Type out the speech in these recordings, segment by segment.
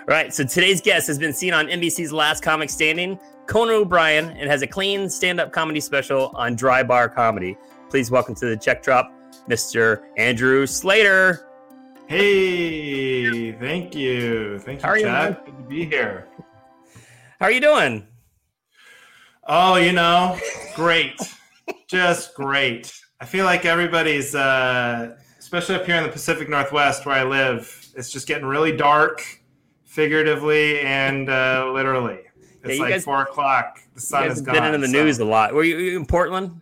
All right, so today's guest has been seen on NBC's Last Comic Standing, Conan O'Brien, and has a clean stand-up comedy special on Dry Bar Comedy. Please welcome to the check drop, Mr. Andrew Sleighter. Hey, thank you. Thank you, How are you? Good to be here. How are you doing? Oh, you know, great. Just great. I feel like everybody's, uh, especially up here in the Pacific Northwest where I live, it's just getting really dark, figuratively and uh, literally. It's you like guys- four o'clock. The sun is gone. been in the so- news a lot. Were you, you in Portland?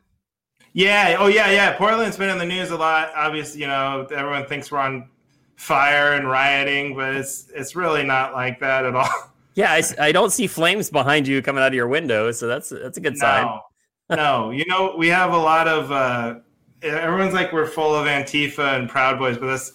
Yeah. Oh, yeah, yeah. Portland's been in the news a lot. Obviously, you know, everyone thinks we're on fire and rioting, but it's it's really not like that at all. Yeah, I don't see flames behind you coming out of your window, so that's that's a good sign. No, no. You know, we have a lot of. Uh, everyone's like we're full of Antifa and Proud Boys, but it's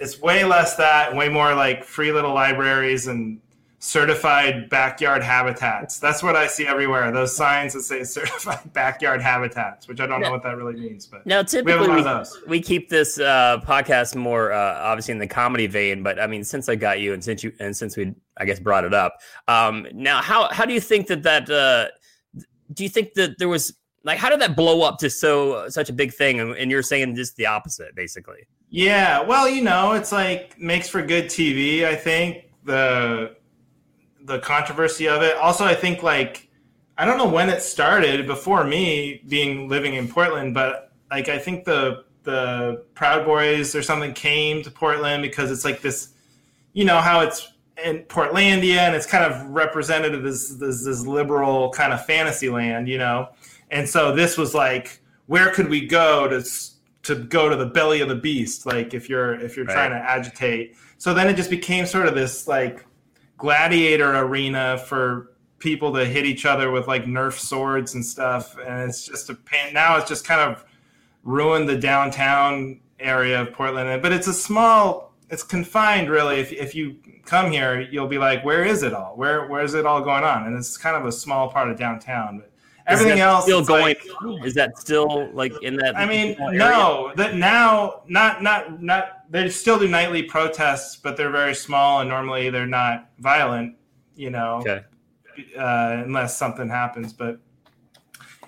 it's way less that, way more like free little libraries and certified backyard habitats. That's what I see everywhere. Those signs that say certified backyard habitats, which I don't know what that really means, but Now, we typically, we, of those. we keep this uh, podcast more uh, obviously in the comedy vein, but I mean, since I got you and since you and since we, I guess, brought it up, um, now how how do you think that that uh, do you think that there was like how did that blow up to so such a big thing? And, and you're saying just the opposite, basically. Yeah, well, you know, it's like makes for good TV. I think the the controversy of it. Also, I think like I don't know when it started before me being living in Portland, but like I think the the Proud Boys or something came to Portland because it's like this, you know, how it's in Portlandia and it's kind of representative as this, this liberal kind of fantasy land, you know, and so this was like, where could we go to to go to the belly of the beast? Like if you're if you're Right. trying to agitate. So then it just became sort of this like gladiator arena for people to hit each other with like Nerf swords and stuff, and it's just a pain. Now it's just kind of ruined the downtown area of Portland, but it's a small. It's confined, really. If, if you come here, you'll be like, "Where is it all? Where where is it all going on?" And it's kind of a small part of downtown, everything that else still going? like-? Is that still like in that? I mean, no, that now, not, not, not. They still do nightly protests, but they're very small, and normally they're not violent. You know, Okay. uh, unless something happens. But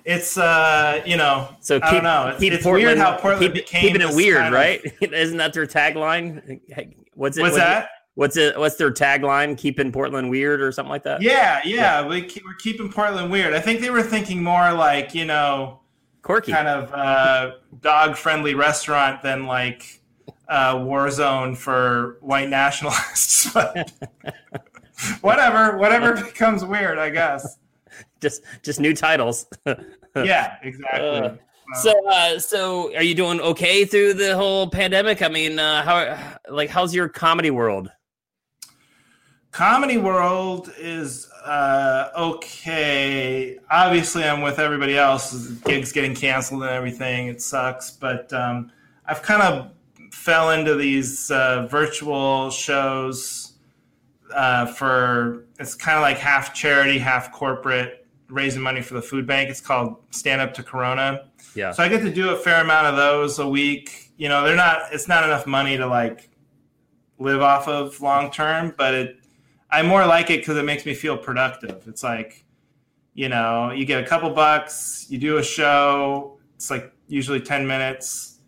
it's, uh, you know, So I keep, don't know. It's, it's Portland, weird how Portland keep, became keeping it weird, kind of- right? Isn't that their tagline? What's it? What's what's it- that? What's it? What's their tagline? Keeping Portland weird or something like that? Yeah, yeah, We keep, we're keeping Portland weird. I think they were thinking more like, you know, Quirky. kind of uh, dog friendly restaurant than like uh, war zone for white nationalists. But whatever, whatever becomes weird, I guess. just just new titles. Yeah, exactly. Uh, so uh, so are you doing okay through the whole pandemic? I mean, uh, how like how's your comedy world? Comedy World is uh, okay. Obviously, I'm with everybody else. Gigs getting canceled and everything. It sucks, but um, I've kind of fell into these uh, virtual shows uh, for. It's kind of like half charity, half corporate, raising money for the food bank. It's called Stand Up to Corona. Yeah. So I get to do a fair amount of those a week. You know, they're not. It's not enough money to like live off of long term, but it. I more like it because it makes me feel productive. It's like, you know, you get a couple bucks, you do a show. It's like usually ten minutes,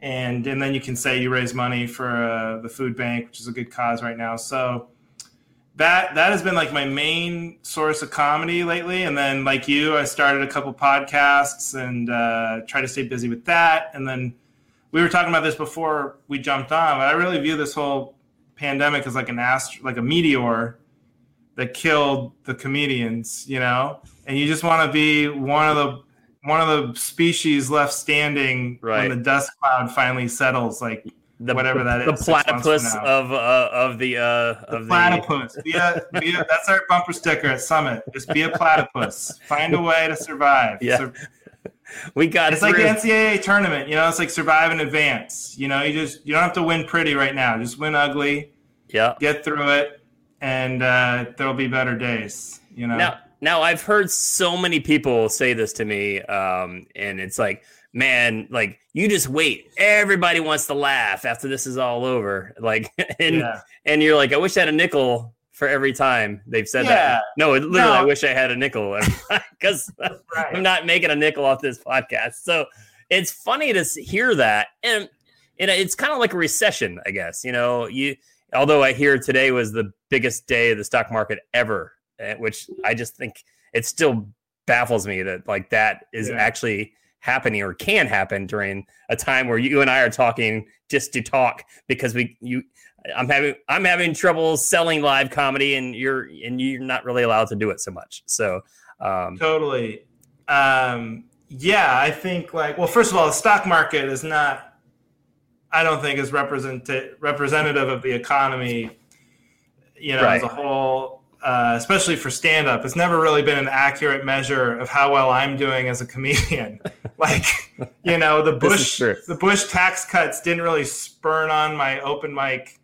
and and then you can say you raise money for uh, the food bank, which is a good cause right now. So that that has been like my main source of comedy lately. And then like you, I started a couple podcasts and uh, try to stay busy with that. And then we were talking about this before we jumped on, but I really view this whole pandemic is like an ast- like a meteor that killed the comedians, you know. And you just want to be one of the one of the species left standing Right. when the dust cloud finally settles. Like The, Whatever that the is, from platypus of uh, of the uh, the of platypus. Be a, be a, that's our bumper sticker at Summit. Just be a platypus. Find a way to survive. Yeah. Sur- We got it's like the NCAA tournament. You know, it's like survive in advance. You know, you just you don't have to win pretty right now. Just win ugly. Yeah. Get through it, and uh, there'll be better days. You know. Now, now I've heard so many people say this to me, um, and it's like, man, like you just wait. Everybody wants to laugh after this is all over. Like, and yeah. and you're like, I wish I had a nickel for every time they've said Yeah. that. No, it, literally, No. I wish I had a nickel because Right. I'm not making a nickel off this podcast. So it's funny to hear that, and and it's kind of like a recession, I guess. You know, you although I hear today was the biggest day of the stock market ever, eh, which I just think it still baffles me that like that is Yeah. actually happening or can happen during a time where you and I are talking just to talk because we you I'm having I'm having trouble selling live comedy and you're and you're not really allowed to do it so much. So um Totally. Um, yeah, I think like well, first of all, the stock market is not. I don't think is represent representative of the economy. You know, as a whole, uh, especially for stand up, it's never really been an accurate measure of how well I'm doing as a comedian. like, you know, the Bush the Bush tax cuts didn't really spurn on my open mic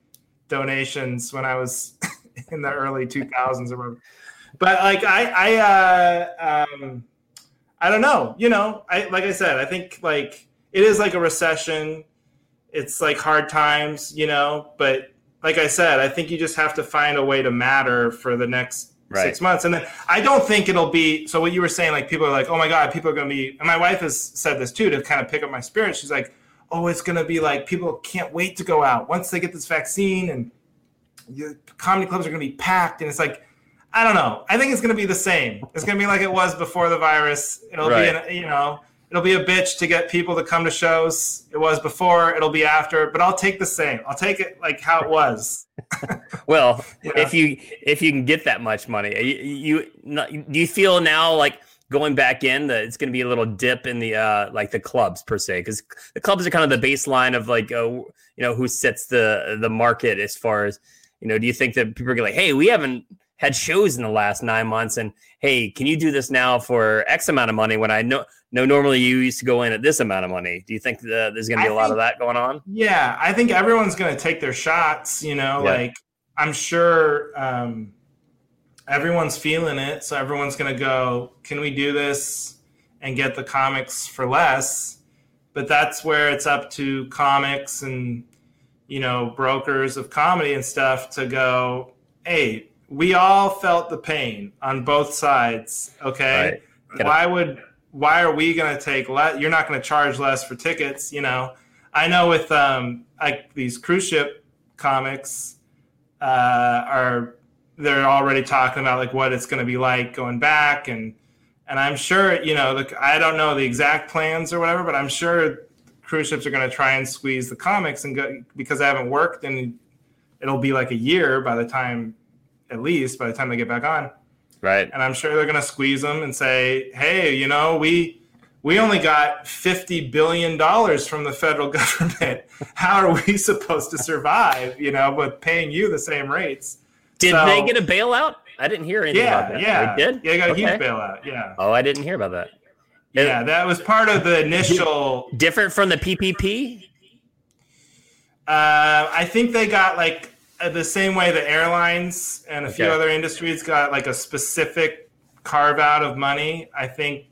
donations when I was in the early 2000s or whatever. But like I I uh, um, I don't know. You know, I like I said, I think like it is like a recession. It's like hard times, you know, but like I said, I think you just have to find a way to matter for the next Right. six months. And then I don't think it'll be so what you were saying, like people are like, Oh my God, people are gonna be and my wife has said this too to kind of pick up my spirit. She's like, Oh, it's gonna be like people can't wait to go out once they get this vaccine and your comedy clubs are gonna be packed and it's like I don't know. I think it's going to be the same. It's going to be like it was before the virus. It'll Right. be, an, you know, it'll be a bitch to get people to come to shows. It was before. It'll be after. But I'll take the same. I'll take it like how it was. Well, Yeah. if you if you can get that much money, you, you not- do you feel now like going back in that it's going to be a little dip in the uh like the clubs per se because the clubs are kind of the baseline of like uh, you know who sets the the market as far as you know. Do you think that people are like, hey, we haven't had shows in the last nine months, and hey, can you do this now for X amount of money when I know no normally you used to go in at this amount of money? Do you think that there's going to be I a lot of that going on? Yeah, I think everyone's going to take their shots. You know, Yeah. like I'm sure um, everyone's feeling it. So everyone's going to go, can we do this and get the comics for less? But that's where it's up to comics and, you know, brokers of comedy and stuff to go, hey, we all felt the pain on both sides. Okay. Right. Why would, why are we going to take less? You're not going to charge less for tickets, you know? I know with um, like these cruise ship comics uh, are they're already talking about like what it's going to be like going back and and I'm sure you know the, I don't know the exact plans or whatever, but I'm sure cruise ships are going to try and squeeze the comics and go because I haven't worked and it'll be like a year by the time at least by the time they get back on Right. and I'm sure they're going to squeeze them and say, "Hey, you know, we we only got 50 billion dollars from the federal government. How are we supposed to survive, you know, with paying you the same rates?" Did So- they get a bailout? I didn't hear anything about Yeah, that. yeah. They did? Yeah, they got a Okay. huge bailout. Yeah. Oh, I didn't hear about that. Yeah, that was part of the initial Different from the PPP? Uh, I think they got like Uh, the same way the airlines and a few other industries got like a specific carve out of money. I think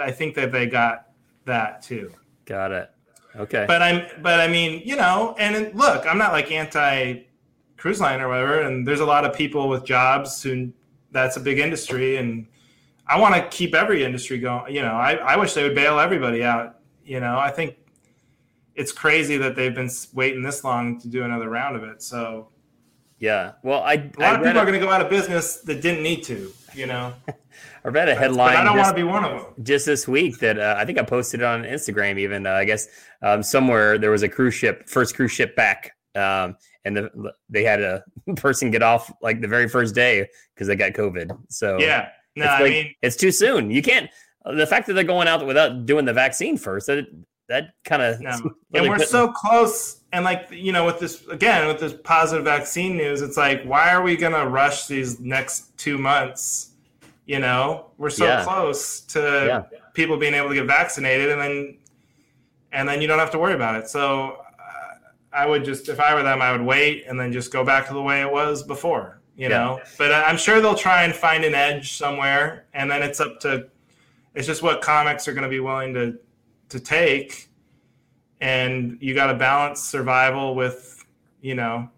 I think that they got that too. Got it. Okay. But I'm but I mean, you know, and look, I'm not like anti cruise line or whatever, and there's a lot of people with jobs who that's a big industry and I want to keep every industry going. You know, I, I wish they would bail everybody out. You know, I think it's crazy that they've been waiting this long to do another round of it. So yeah. Well, I, a lot I of people a, are going to go out of business that didn't need to. You know, I read a but headline I don't want to be one of them. just this week that uh, I think I posted on Instagram. Even uh, I guess um, somewhere there was a cruise ship, first cruise ship back, um, and the, they had a person get off like the very first day because they got COVID. So Yeah, no, I like- mean, it's too soon. You can't. The fact that they're going out without doing the vaccine first, that that kind of and we're so close and like you know with this again with this positive vaccine news it's like why are we going to rush these next two months? You know we're so Yeah. close to Yeah. people being able to get vaccinated and then and then you don't have to worry about it. So uh, i would just if i were them i would wait and then just go back to the way it was before you know? But i'm sure they'll try and find an edge somewhere and then it's up to it's just what comics are going to be willing to to take and you got to balance survival with you know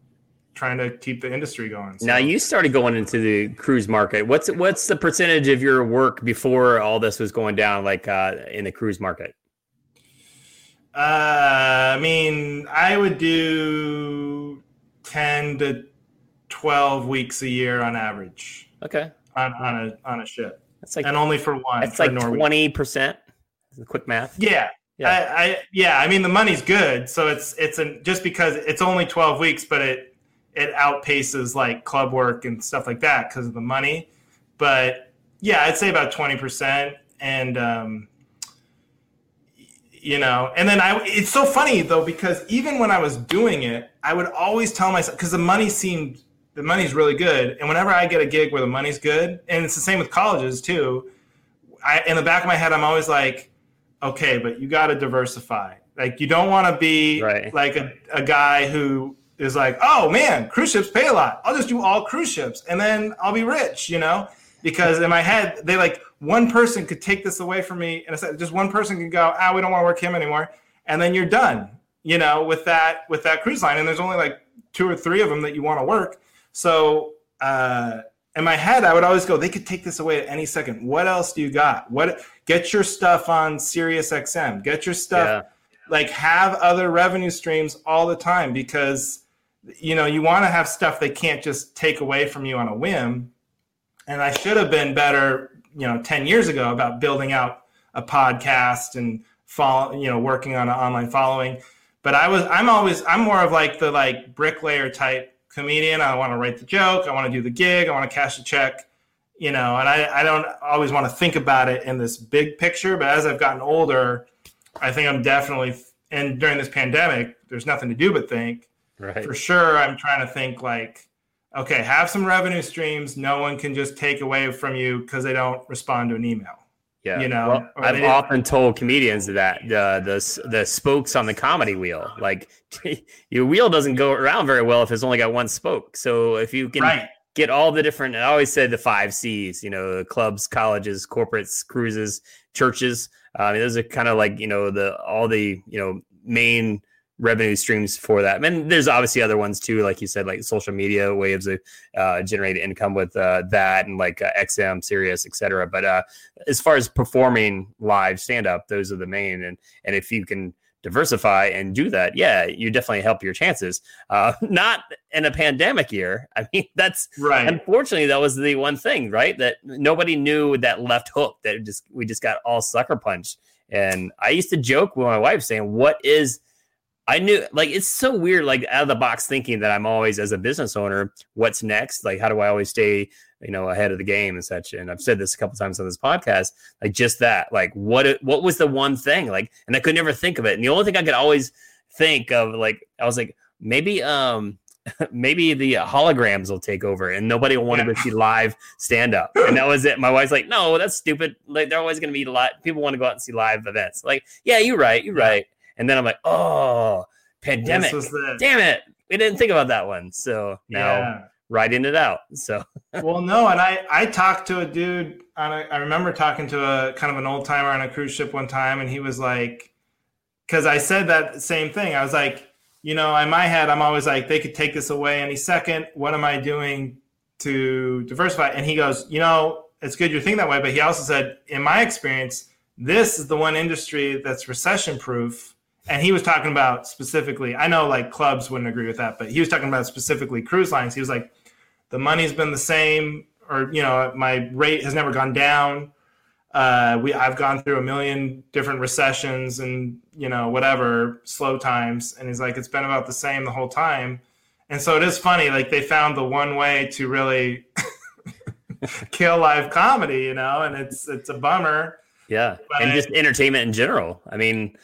trying to keep the industry going. So. Now you started going into the cruise market. What's what's the percentage of your work before all this was going down, like uh, in the cruise market? Uh, I mean, I would do ten to twelve weeks a year on average. Okay. On on a on a ship. That's like and only for one. That's like twenty percent. Quick math. Yeah, yeah. I, I, yeah. I mean, the money's good, so it's it's an, just because it's only twelve weeks, but it it outpaces like club work and stuff like that because of the money. But yeah, I'd say about twenty percent, and um, you know, and then I. It's so funny though because even when I was doing it, I would always tell myself because the money seemed the money's really good, and whenever I get a gig where the money's good, and it's the same with colleges too. I in the back of my head, I'm always like, okay, but you got to diversify. Like you don't want to be right. like a, a guy who is like, oh man, cruise ships pay a lot. I'll just do all cruise ships and then I'll be rich, you know? Because in my head, they like one person could take this away from me, and I said just one person can go, ah, we don't want to work him anymore, and then you're done, you know, with that with that cruise line. And there's only like two or three of them that you want to work. So uh, in my head, I would always go, they could take this away at any second. What else do you got? What get your stuff on Sirius XM, get your stuff. Yeah. Like have other revenue streams all the time because you know, you want to have stuff they can't just take away from you on a whim. And I should have been better, you know, 10 years ago about building out a podcast and follow, you know, working on an online following. But I was, I'm always, I'm more of like the like bricklayer type comedian. I want to write the joke. I want to do the gig. I want to cash a check, you know, and I, I don't always want to think about it in this big picture. But as I've gotten older, I think I'm definitely, and during this pandemic, there's nothing to do but think Right. For sure, I'm trying to think like, okay, have some revenue streams. No one can just take away from you because they don't respond to an email. Yeah, you know, well, I've often told comedians that uh, the the spokes on the comedy wheel, like your wheel doesn't go around very well if it's only got one spoke. So if you can right. get all the different, I always say the five C's, you know, clubs, colleges, corporates, cruises, churches. Uh, I mean, those are kind of like you know the all the you know main revenue streams for that. And there's obviously other ones too, like you said, like social media ways of uh, generate income with uh, that and like uh, XM, Sirius, etc. But uh, as far as performing live stand up, those are the main. And and if you can diversify and do that, yeah, you definitely help your chances. Uh, not in a pandemic year. I mean, that's right. Unfortunately, that was the one thing, right? That nobody knew that left hook that just we just got all sucker punched. And I used to joke with my wife saying, "What is?" I knew like it's so weird, like out of the box thinking that I'm always as a business owner, what's next? Like, how do I always stay, you know, ahead of the game and such? And I've said this a couple times on this podcast, like just that, like what what was the one thing? Like, and I could never think of it. And the only thing I could always think of, like, I was like, maybe um maybe the holograms will take over and nobody will want yeah. to see live stand up. And that was it. My wife's like, no, that's stupid. Like they're always going to be live. People want to go out and see live events. Like, yeah, you're right. You're right. And then I'm like, oh, pandemic. Damn it. We didn't think about that one. So now yeah. writing it out. So well, no, and I I talked to a dude on a, I remember talking to a kind of an old timer on a cruise ship one time, and he was like, because I said that same thing. I was like, you know, in my head, I'm always like, they could take this away any second. What am I doing to diversify? And he goes, you know, it's good you're thinking that way, but he also said, in my experience, this is the one industry that's recession proof and he was talking about specifically i know like clubs wouldn't agree with that but he was talking about specifically cruise lines. He was like the money's been the same or you know my rate has never gone down. Uh, we i've gone through a million different recessions and you know whatever slow times. And he's like it's been about the same the whole time. And so it is funny like they found the one way to really kill live comedy you know and it's it's a bummer. Yeah and just entertainment in general. I mean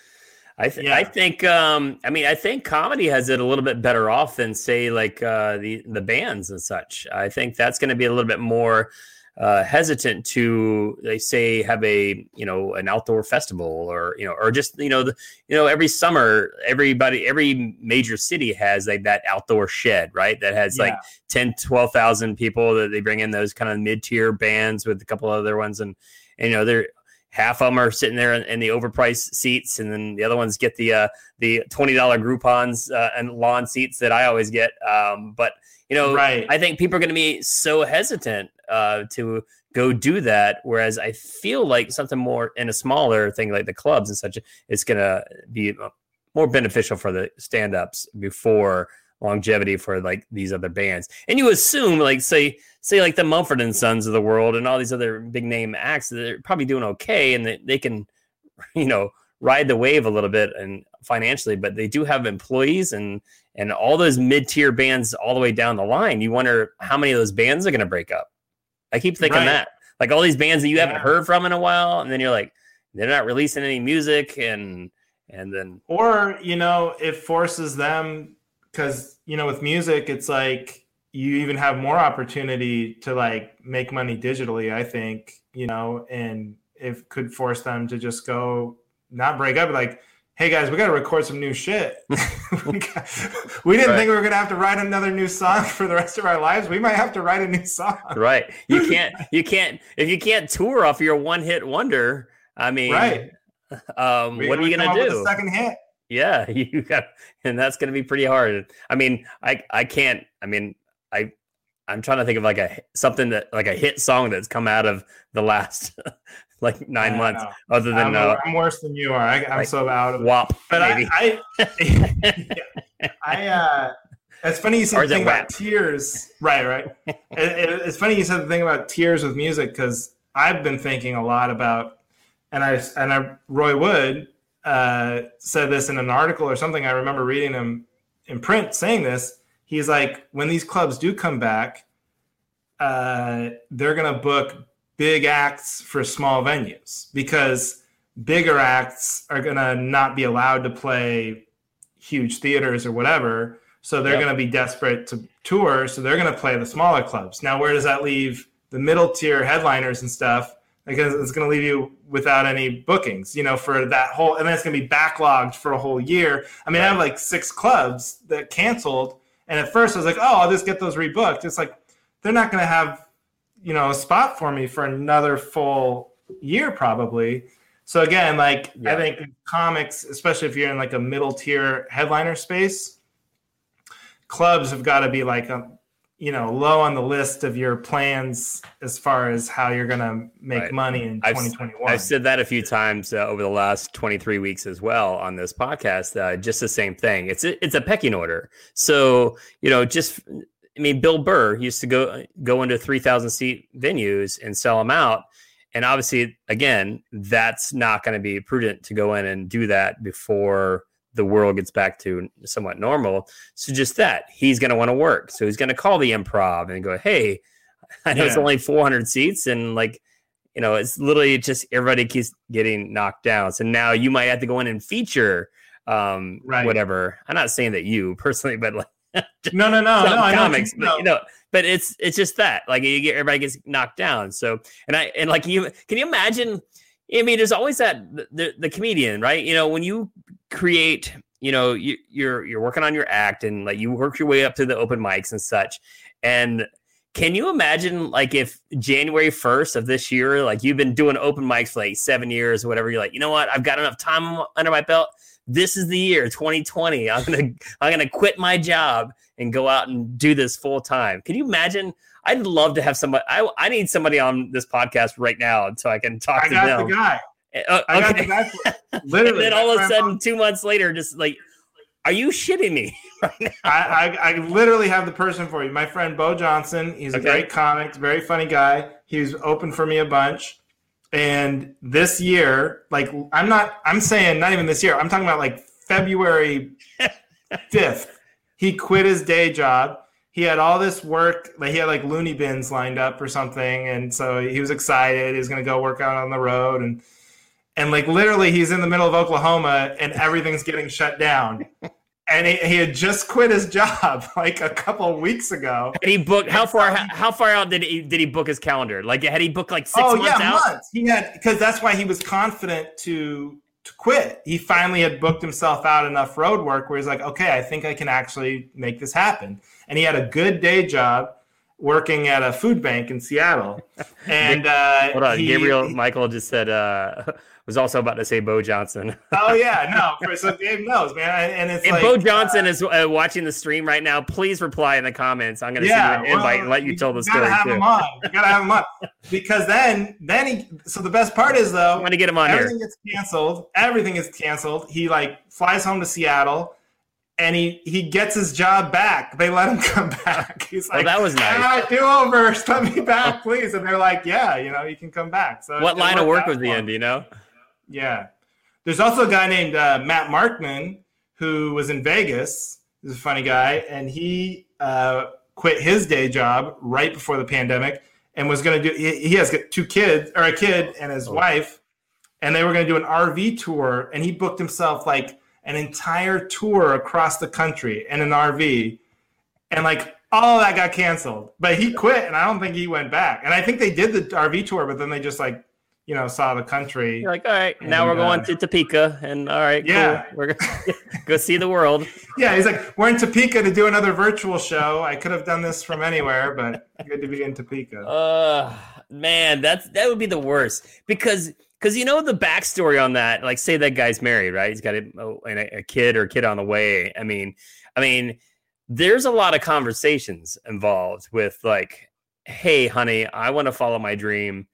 I th- yeah. I think um I mean I think comedy has it a little bit better off than say like uh the the bands and such. I think that's going to be a little bit more uh, hesitant to they say have a you know an outdoor festival or you know or just you know the you know every summer everybody every major city has like that outdoor shed right that has yeah. like 10 12,000 people that they bring in those kind of mid-tier bands with a couple other ones and, and you know they're half of them are sitting there in, in the overpriced seats, and then the other ones get the uh, the twenty dollar Groupon's uh, and lawn seats that I always get. Um, but you know, Right. I think people are going to be so hesitant uh, to go do that. Whereas I feel like something more in a smaller thing like the clubs and such is going to be uh, more beneficial for the stand ups before longevity for like these other bands. And you assume like say say like the Mumford and Sons of the world and all these other big name acts they're probably doing okay and they, they can you know ride the wave a little bit and financially but they do have employees and and all those mid-tier bands all the way down the line you wonder how many of those bands are going to break up i keep thinking Right. that like all these bands that you haven't heard from in a while and then you're like they're not releasing any music and and then or you know it forces them because you know with music it's like you even have more opportunity to like make money digitally i think you know and it could force them to just go not break up like hey guys we got to record some new shit. We, got- we didn't Right. think we were going to have to write another new song for the rest of our lives. We might have to write a new song. Right. You can't you can't if you can't tour off your one hit wonder i mean right. um We what are you gonna up with do? a second hit yeah you got and that's going to be pretty hard i mean i i can't i mean i i'm trying to think of like a something that like a hit song that's come out of the last like nine months know. other than I'm, uh I'm worse than you are I, i'm like, so out of it wop but maybe I, I, I, uh, it's funny you said the thing rap? about tears. Right, right. it, it- it's funny you said the thing about tears with music because I've been thinking a lot about, and I and I Roy Wood uh, said this in an article or something. I remember reading him in print saying this. He's like, when these clubs do come back, uh, they're gonna book big acts for small venues because bigger acts are going to not be allowed to play huge theaters or whatever. So they're Yep. going to be desperate to tour. So they're going to play the smaller clubs. Now, where does that leave the middle tier headliners and stuff? Because it's going to leave you without any bookings, you know, for that whole, and then it's going to be backlogged for a whole year. I mean, I have like six clubs that canceled. And at first I was like, oh, I'll just get those rebooked. It's like, they're not going to have, you know, a spot for me for another full year probably. So again, like Yeah. I think comics, especially if you're in like a middle tier headliner space, clubs have got to be like a you know low on the list of your plans as far as how you're going to make Right. money in I've- 2021. I've said that a few times uh, over the last 23 weeks as well on this podcast. Uh, just the same thing. It's a, it's a pecking order. So you know, just I mean, Bill Burr used to go go into 3,000 seat venues and sell them out, and obviously, again, that's not going to be prudent to go in and do that before the world gets back to somewhat normal. So just that he's going to want to work. So he's going to call the improv and go, "Hey, I know it's only 400 seats, and like." you know, it's literally just everybody keeps getting knocked down. So now you might have to go in and feature um Right. whatever. I'm not saying that you personally, but like no, no, no, no. Comics, you- but no. you know, but it's it's just that. Like you get everybody gets knocked down. So and I and like you can you imagine I mean, there's always that the, the, comedian, right? You know, when you create, you know, you, you're you're working on your act and like you work your way up to the open mics and such. And can you imagine like if January 1st of this year, like you've been doing open mics for like seven years or whatever, you're like, you know what, I've got enough time under my belt. This is the year 2020. I'm gonna I'm gonna quit my job and go out and do this full time. Can you imagine? I'd love to have somebody. I, I need somebody on this podcast right now so I can talk I to got them. the guy. Uh, I got okay. the guy. For, and literally, then all of a sudden, two months later, just like, are you shitting me right now? I, I, I literally have the person for you. My friend Bo Johnson. He's a Okay. great comic, very funny guy. He was open for me a bunch. And this year, like I'm not I'm saying not even this year, I'm talking about like February 5th. He quit his day job. He had all this work, like he had like loony bins lined up or something, and so he was excited. He was gonna go work out on the road and and like literally he's in the middle of Oklahoma and everything's getting shut down. And he, he had just quit his job like a couple weeks ago. Had he booked how far? How, how far out did he did he book his calendar? Like, had he booked like six oh months yeah, out? months. He had because that's why he was confident to to quit. He finally had booked himself out enough road work where he's like, okay, I think I can actually make this happen. And he had a good day job working at a food bank in Seattle. And uh, hold on, he, Gabriel he, Michael just said uh, was also about to say Bo Johnson. oh yeah, no, so Dave knows, man. And it's if like, Bo Johnson uh, is uh, watching the stream right now, please reply in the comments. I'm going to yeah, send you an invite and let you, tell the story. Gotta have too. him on. You gotta have him on because then, then he. So the best part is though, I'm going to get him on everything here. gets canceled. Everything is canceled. He like flies home to Seattle and he he gets his job back. They let him come back. He's like, "Oh, that was nice. Ah, do over, let me back, please." And they're like, "Yeah, you know, you can come back." So what line of work was he in? Do you know? Yeah, there's also a guy named uh, Matt Markman who was in Vegas. He's a funny guy, and he uh, quit his day job right before the pandemic and was going to do. He, he, has two kids, or a kid and his oh. wife, and they were going to do an RV tour, and he booked himself like an entire tour across the country in an RV, and like all that got canceled. But he quit, and I don't think he went back. And I think they did the RV tour, but then they just like you know, saw the country. You're like, all right, and, now we're going uh, to Topeka, and all right, yeah, cool. we're gonna go see the world. Yeah, he's like, we're in Topeka to do another virtual show. I could have done this from anywhere, but good to be in Topeka. Uh, man, that's that would be the worst because because you know the backstory on that. Like, say that guy's married, right? He's got a, oh, a, a kid or a kid on the way. I mean, I mean, there's a lot of conversations involved with like, hey, honey, I want to follow my dream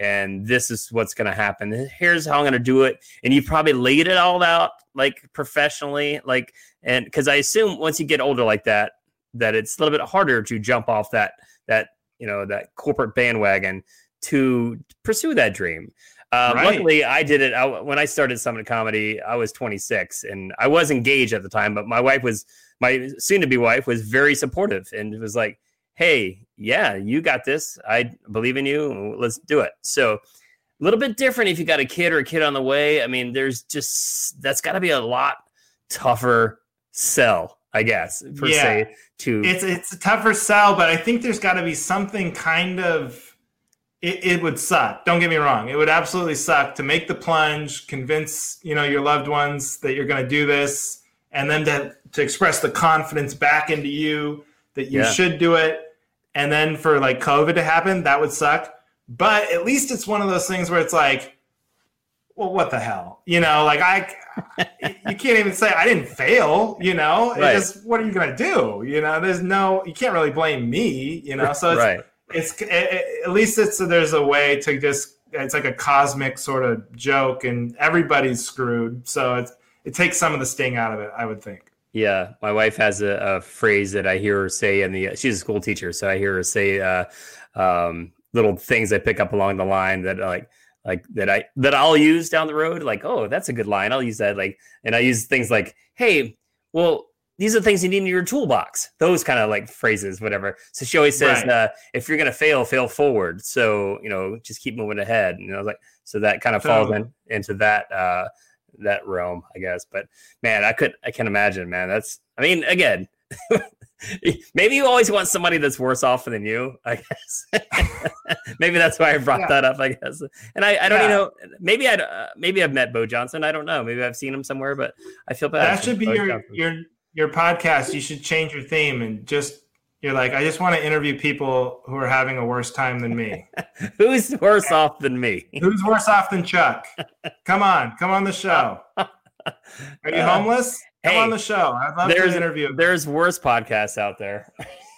and this is what's going to happen. Here's how I'm going to do it. And you probably laid it all out like professionally, like, and because I assume once you get older like that, that it's a little bit harder to jump off that, that, you know, that corporate bandwagon to pursue that dream. Um, right. Luckily, I did it I, when I started Summit Comedy. I was 26 and I was engaged at the time, but my wife was my soon to be wife was very supportive and it was like, hey, yeah, you got this. I believe in you. Let's do it. So a little bit different if you got a kid or a kid on the way. I mean, there's just that's got to be a lot tougher sell, I guess, per yeah. se. To it's it's a tougher sell, but I think there's got to be something kind of. It, it would suck. Don't get me wrong. It would absolutely suck to make the plunge, convince you know your loved ones that you're going to do this, and then to to express the confidence back into you that you yeah. should do it and then for like COVID to happen, that would suck. But at least it's one of those things where it's like, well, what the hell? You know, like I, you can't even say I didn't fail. You know, right. just what are you gonna do? You know, there's no, you can't really blame me. You know, so it's, right. It's it, it, at least it's there's a way to just it's like a cosmic sort of joke, and everybody's screwed. So it's it takes some of the sting out of it. I would think. Yeah, my wife has a, a, phrase that I hear her say in the. She's a school teacher, so I hear her say uh, um, little things I pick up along the line that like like that I that I'll use down the road. Like, oh, that's a good line. I'll use that. Like, and I use things like, hey, well, these are the things you need in your toolbox. Those kind of like phrases, whatever. So she always says, right. uh, if you're gonna fail, fail forward. So you know, just keep moving ahead. And I was like, so that kind of falls in into that. Uh, that realm, I guess. But man, I could I can't imagine, man. That's I mean, again, maybe you always want somebody that's worse off than you. I guess maybe that's why I brought yeah. that up. I guess, and I, I don't yeah. know. Maybe I uh, maybe I've met Bo Johnson. I don't know. Maybe I've seen him somewhere, but I feel bad. That should be Bo your Johnson. your your podcast. You should change your theme and just you're like, I just want to interview people who are having a worse time than me. Who's worse off than me? Who's worse off than Chuck? Come on, come on the show. Are you uh, homeless? Come hey, on the show. I'd love to interview. There's worse podcasts out there.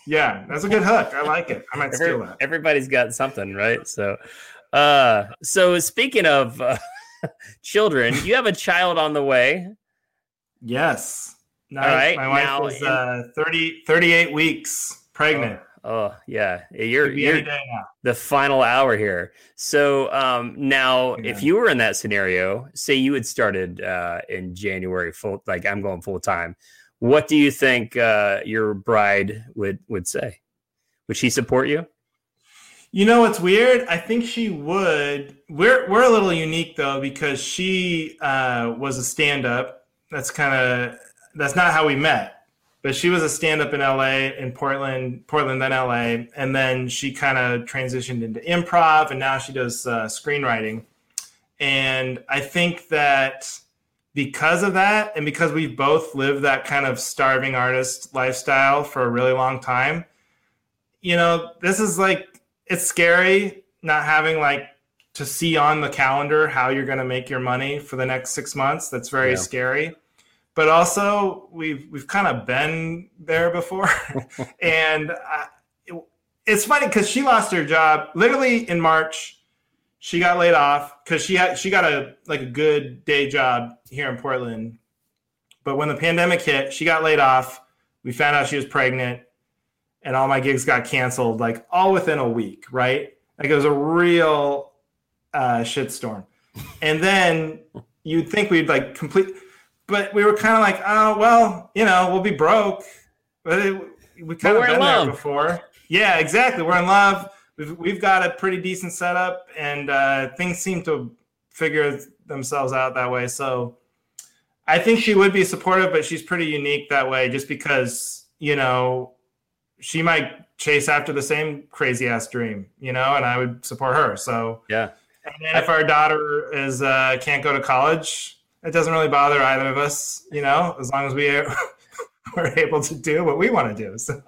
yeah, that's a good hook. I like it. I might Every, steal that. Everybody's got something, right? So, uh, so speaking of uh, children, you have a child on the way. Yes. Nice. All right. My wife now, is uh, 30, 38 weeks pregnant. Oh, oh yeah, you're, you're the final hour here. So um, now, yeah. if you were in that scenario, say you had started uh, in January, full like I'm going full time. What do you think uh, your bride would would say? Would she support you? You know what's weird? I think she would. We're we're a little unique though because she uh, was a stand up. That's kind of that's not how we met. But she was a stand up in LA, in Portland, Portland, then LA. And then she kind of transitioned into improv and now she does uh, screenwriting. And I think that because of that, and because we've both lived that kind of starving artist lifestyle for a really long time, you know, this is like it's scary not having like to see on the calendar how you're going to make your money for the next six months. That's very yeah. scary. But also, we've we've kind of been there before, and I, it, it's funny because she lost her job literally in March. She got laid off because she had she got a like a good day job here in Portland, but when the pandemic hit, she got laid off. We found out she was pregnant, and all my gigs got canceled like all within a week. Right, like it was a real uh, shitstorm. And then you'd think we'd like complete, but we were kind of like, oh well, you know, we'll be broke. But it, we kind of been there before. Yeah, exactly. We're in love. We've we've got a pretty decent setup, and uh, things seem to figure themselves out that way. So I think she would be supportive, but she's pretty unique that way, just because you know she might chase after the same crazy ass dream, you know, and I would support her. So yeah, and then if our daughter is uh, can't go to college, it doesn't really bother either of us, you know, as long as we are, we're able to do what we want to do. So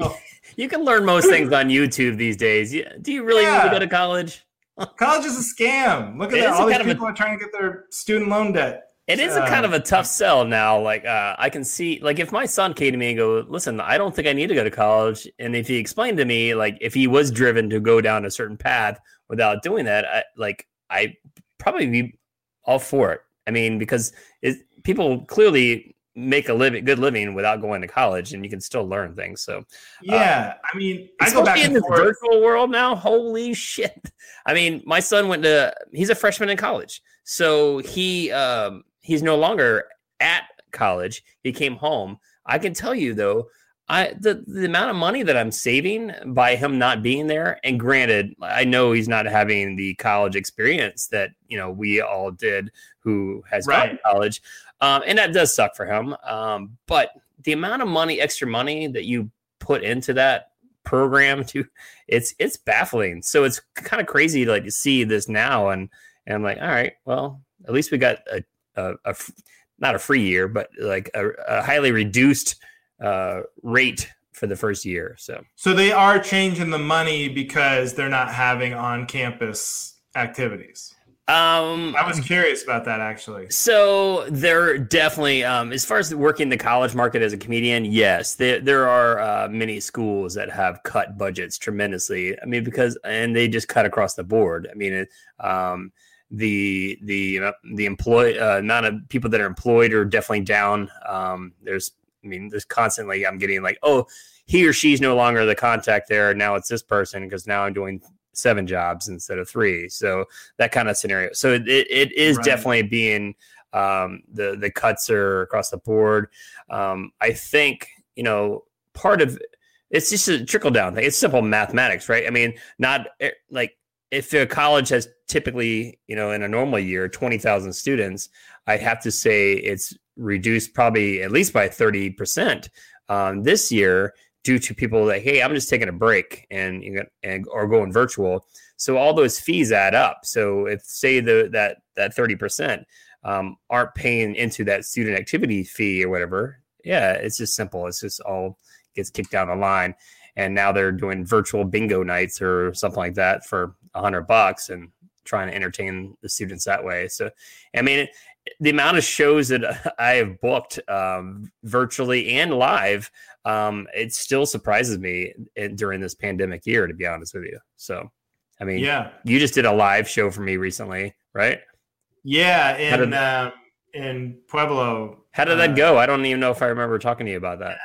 you can learn most things on YouTube these days. Do you really yeah. need to go to college? college is a scam. Look at that. All these people a, are trying to get their student loan debt. It is uh, a kind of a tough sell now. Like uh, I can see, like if my son came to me and go, "Listen, I don't think I need to go to college," and if he explained to me, like if he was driven to go down a certain path without doing that, I, like I probably be all for it. I mean, because it, people clearly make a living, good living without going to college, and you can still learn things. So, uh, yeah, uh, I mean, I go back in the virtual world now. Holy shit! I mean, my son went to. He's a freshman in college, so he um, he's no longer at college. He came home. I can tell you though, I the, the amount of money that I'm saving by him not being there, and granted, I know he's not having the college experience that you know we all did who has right. gone to college, um, and that does suck for him. Um, but the amount of money, extra money that you put into that program, to it's it's baffling. So it's kind of crazy to like see this now, and and I'm like, all right, well, at least we got a, a, a not a free year, but like a, a highly reduced uh, rate for the first year. So, so they are changing the money because they're not having on-campus activities. Um, I was curious about that actually. So they're definitely, um, as far as working the college market as a comedian, yes, there there are uh, many schools that have cut budgets tremendously. I mean, because and they just cut across the board. I mean, um, the the uh, the employ uh, amount of people that are employed are definitely down. Um, there's I mean, there's constantly I'm getting like, oh, he or she's no longer the contact there. Now it's this person because now I'm doing seven jobs instead of three. So that kind of scenario. So it, it is right. definitely being um, the the cuts are across the board. Um, I think you know part of it's just a trickle down thing. It's simple mathematics, right? I mean, not eh, like if a college has typically, you know, in a normal year, 20,000 students, I have to say it's reduced probably at least by 30% um, this year due to people that, hey, I'm just taking a break and, and or going virtual. So all those fees add up. So if say the that that 30% um, aren't paying into that student activity fee or whatever, yeah, it's just simple. It's just all gets kicked down the line. And now they're doing virtual bingo nights or something like that for a hundred bucks and trying to entertain the students that way. So, I mean, the amount of shows that I have booked um, virtually and live, um, it still surprises me during this pandemic year, to be honest with you. So, I mean, yeah, you just did a live show for me recently, right? Yeah, in did, uh, in Pueblo. How did that uh, go? I don't even know if I remember talking to you about that.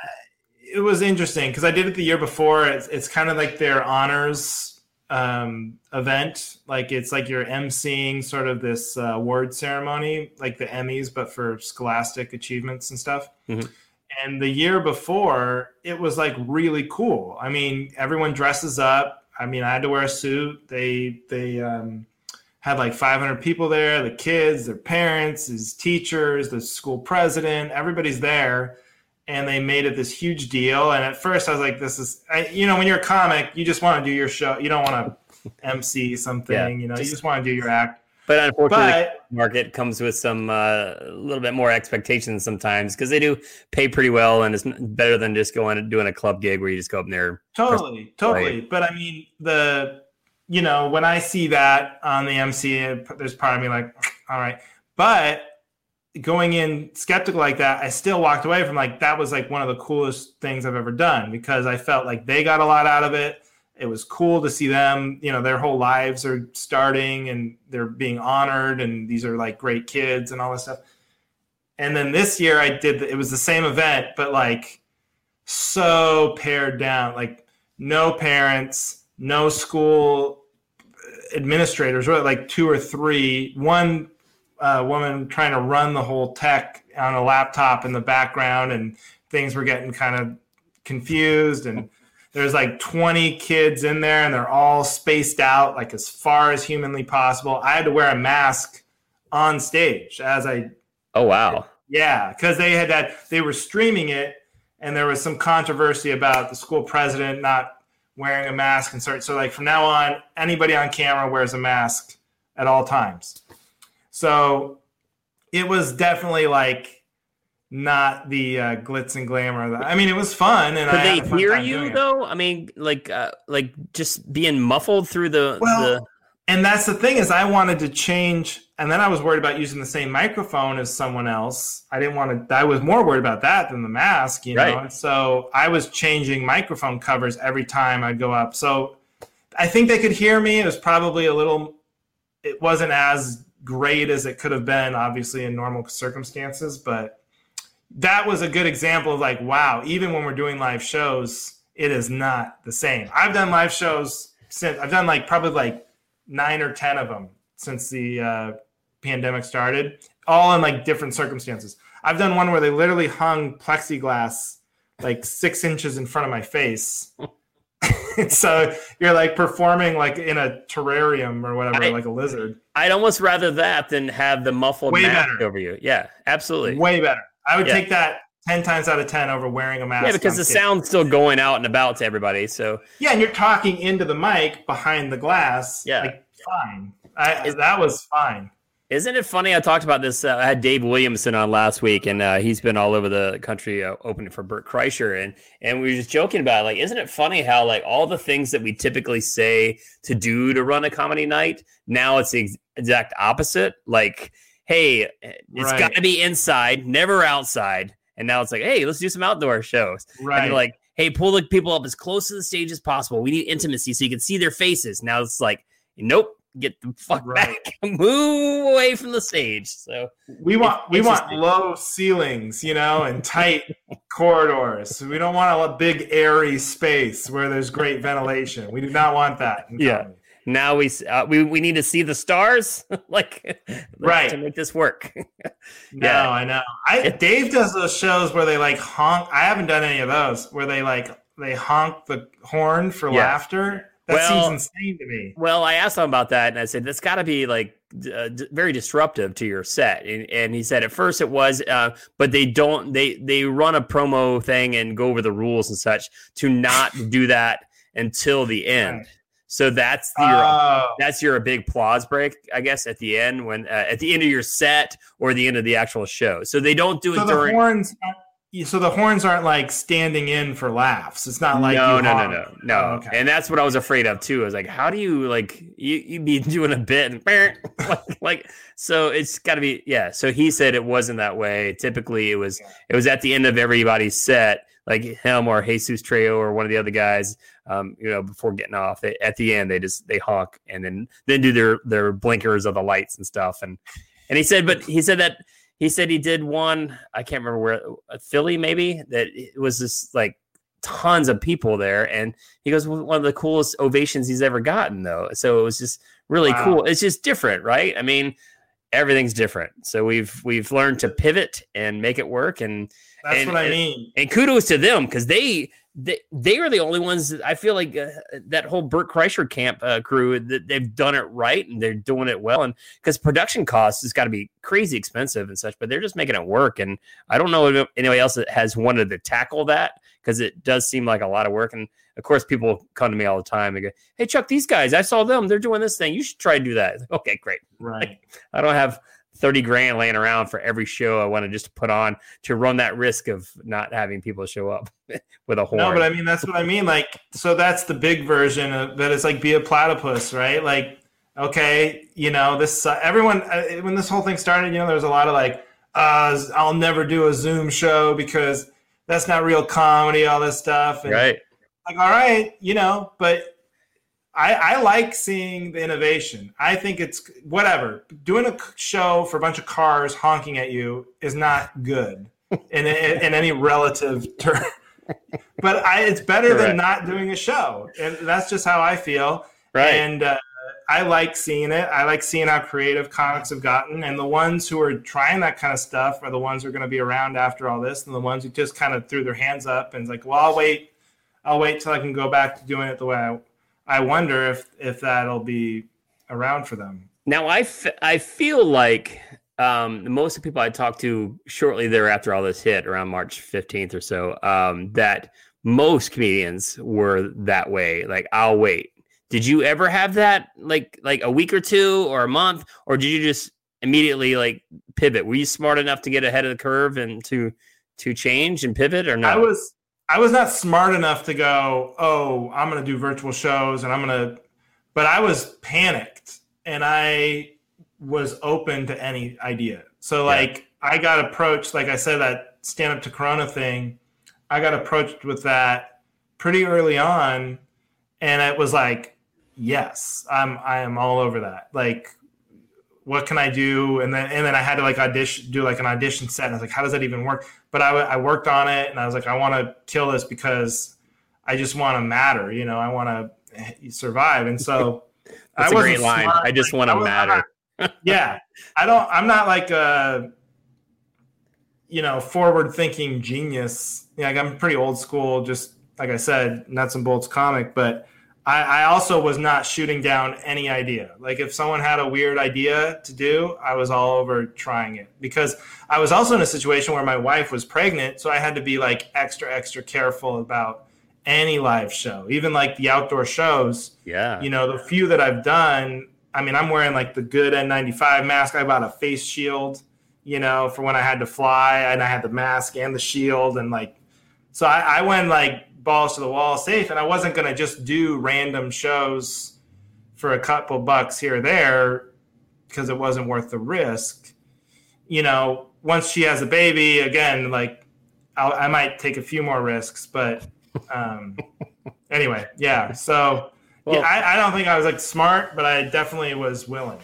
It was interesting because I did it the year before. It's, it's kind of like their honors um, event. Like it's like you're emceeing sort of this uh, award ceremony, like the Emmys, but for scholastic achievements and stuff. Mm-hmm. And the year before, it was like really cool. I mean, everyone dresses up. I mean, I had to wear a suit. They they um, had like 500 people there. The kids, their parents, his teachers, the school president, everybody's there and they made it this huge deal. And at first, I was like, "This is," I, you know, when you're a comic, you just want to do your show. You don't want to MC something. Yeah, you know, just, you just want to do your act. But unfortunately, but, the market comes with some uh, a little bit more expectations sometimes because they do pay pretty well, and it's better than just going and doing a club gig where you just go up there. Totally, totally. But I mean, the you know when I see that on the MC, there's part of me like, all right, but going in skeptical like that, I still walked away from like that was like one of the coolest things I've ever done because I felt like they got a lot out of it. It was cool to see them, you know, their whole lives are starting and they're being honored and these are like great kids and all this stuff. And then this year I did it was the same event but like so pared down, like no parents, no school administrators, really like two or three, one uh, woman trying to run the whole tech on a laptop in the background, and things were getting kind of confused. And there's like 20 kids in there, and they're all spaced out like as far as humanly possible. I had to wear a mask on stage as I. Oh wow! Yeah, because they had that they were streaming it, and there was some controversy about the school president not wearing a mask and so, so like from now on anybody on camera wears a mask at all times so it was definitely like not the uh, glitz and glamour. That, I mean, it was fun, and could I they hear you though? I mean, like uh, like just being muffled through the. Well, the... and that's the thing is, I wanted to change, and then I was worried about using the same microphone as someone else. I didn't want to. I was more worried about that than the mask, you know. Right. And so I was changing microphone covers every time I'd go up. So I think they could hear me. It was probably a little. It wasn't as great as it could have been, obviously, in normal circumstances. But that was a good example of like, wow, even when we're doing live shows, it is not the same. I've done live shows since I've done like probably like nine or 10 of them since the uh, pandemic started, all in like different circumstances. I've done one where they literally hung plexiglass like six inches in front of my face. so you're like performing like in a terrarium or whatever, I, like a lizard. I'd almost rather that than have the muffled Way mask better. over you. Yeah, absolutely. Way better. I would yeah. take that 10 times out of 10 over wearing a mask. Yeah, because the stage. sound's still going out and about to everybody. So Yeah, and you're talking into the mic behind the glass. Yeah. Like, fine. I, that was fine. Isn't it funny? I talked about this. Uh, I had Dave Williamson on last week, and uh, he's been all over the country uh, opening for Bert Kreischer, and and we were just joking about it. like, isn't it funny how like all the things that we typically say to do to run a comedy night now it's the ex- exact opposite. Like, hey, it's right. got to be inside, never outside, and now it's like, hey, let's do some outdoor shows. Right. And like, hey, pull the people up as close to the stage as possible. We need intimacy so you can see their faces. Now it's like, nope get the fuck right. back, move away from the stage. So we want we want low ceilings, you know, and tight corridors. We don't want a big airy space where there's great ventilation. We do not want that. Yeah. Comedy. Now we uh, we we need to see the stars, like right to make this work. no, yeah. I know. I Dave does those shows where they like honk. I haven't done any of those where they like they honk the horn for yeah. laughter that well, seems insane to me. Well, I asked him about that, and I said that's got to be like uh, d- very disruptive to your set. And, and, he said at first it was, uh, but they don't. They they run a promo thing and go over the rules and such to not do that until the end. Right. So that's your oh. that's your big applause break, I guess, at the end when uh, at the end of your set or the end of the actual show. So they don't do so it during. The horns so the horns aren't like standing in for laughs. It's not like no, no, no, no, no, oh, okay. And that's what I was afraid of too. I was like, how do you like you you be doing a bit and like, like so it's got to be yeah. So he said it wasn't that way. Typically, it was it was at the end of everybody's set, like him or Jesus Trejo or one of the other guys. Um, you know, before getting off, they, at the end they just they honk and then then do their their blinkers of the lights and stuff. And and he said, but he said that he said he did one. I can't remember where uh, Philly maybe that it was just like tons of people there, and he goes one of the coolest ovations he's ever gotten though. So it was just really wow. cool. It's just different, right? I mean, everything's different. So we've we've learned to pivot and make it work and that's and, what I mean. And, and kudos to them because they they they are the only ones that I feel like uh, that whole Bert Kreischer camp uh, crew that they've done it right and they're doing it well. And because production costs has got to be crazy expensive and such, but they're just making it work. And I don't know if anybody else that has wanted to tackle that because it does seem like a lot of work. And of course, people come to me all the time and go, "Hey, Chuck, these guys, I saw them. They're doing this thing. You should try to do that." Okay, great. Right. Like, I don't have 30 grand laying around for every show I want to just put on to run that risk of not having people show up with a horn. No, but I mean that's what I mean. Like, so that's the big version of that. It's like be a platypus, right? Like, okay, you know, this uh, everyone uh, when this whole thing started, you know, there was a lot of like, uh, I'll never do a Zoom show because that's not real comedy, all this stuff. And, right. Like, all right, you know, but I, I, like seeing the innovation. I think it's whatever. Doing a show for a bunch of cars honking at you is not good in, in, in any relative term. but I, it's better Correct. than not doing a show, and that's just how I feel. Right. And uh, I like seeing it. I like seeing how creative comics have gotten, and the ones who are trying that kind of stuff are the ones who are going to be around after all this, and the ones who just kind of threw their hands up and like, well, I'll wait. I'll wait till I can go back to doing it the way I I wonder if if that'll be around for them. Now, I, f- I feel like um, most of the people I talked to shortly thereafter all this hit around March 15th or so, um, that most comedians were that way. Like, I'll wait. Did you ever have that like like a week or two or a month, or did you just immediately like pivot? Were you smart enough to get ahead of the curve and to to change and pivot or not? I was I was not smart enough to go, oh, I'm going to do virtual shows and I'm going to, but I was panicked and I was open to any idea. So, like, yeah. I got approached, like I said, that stand up to Corona thing, I got approached with that pretty early on. And it was like, yes, I'm, I am all over that. Like, what can I do? And then, and then I had to like audition, do like an audition set. And I was like, how does that even work? but I, I worked on it and I was like, I want to kill this because I just want to matter, you know, I want to survive. And so that's I a great line. Smart. I just want to matter. yeah. I don't, I'm not like a, you know, forward thinking genius. Yeah, like I'm pretty old school, just like I said, nuts and bolts comic, but I, I also was not shooting down any idea. Like if someone had a weird idea to do, I was all over trying it because I was also in a situation where my wife was pregnant, so I had to be like extra extra careful about any live show, even like the outdoor shows. Yeah. You know, the few that I've done, I mean, I'm wearing like the good N95 mask. I bought a face shield, you know, for when I had to fly, and I had the mask and the shield, and like, so I, I went like balls to the wall safe. And I wasn't going to just do random shows for a couple bucks here or there because it wasn't worth the risk. You know, once she has a baby, again, like I'll, i might take a few more risks. But um, anyway, yeah. So well, yeah, I, I don't think I was like smart, but I definitely was willing.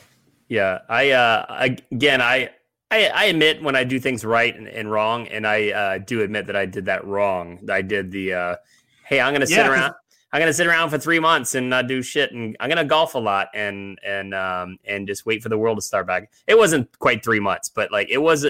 Yeah, I uh, again, I I, I, admit when I do things right and, and wrong, and I uh, do admit that I did that wrong. I did the uh, hey, I'm gonna sit yeah, around. I'm gonna sit around for three months and not do shit, and I'm gonna golf a lot and and um and just wait for the world to start back. It wasn't quite three months, but like it was.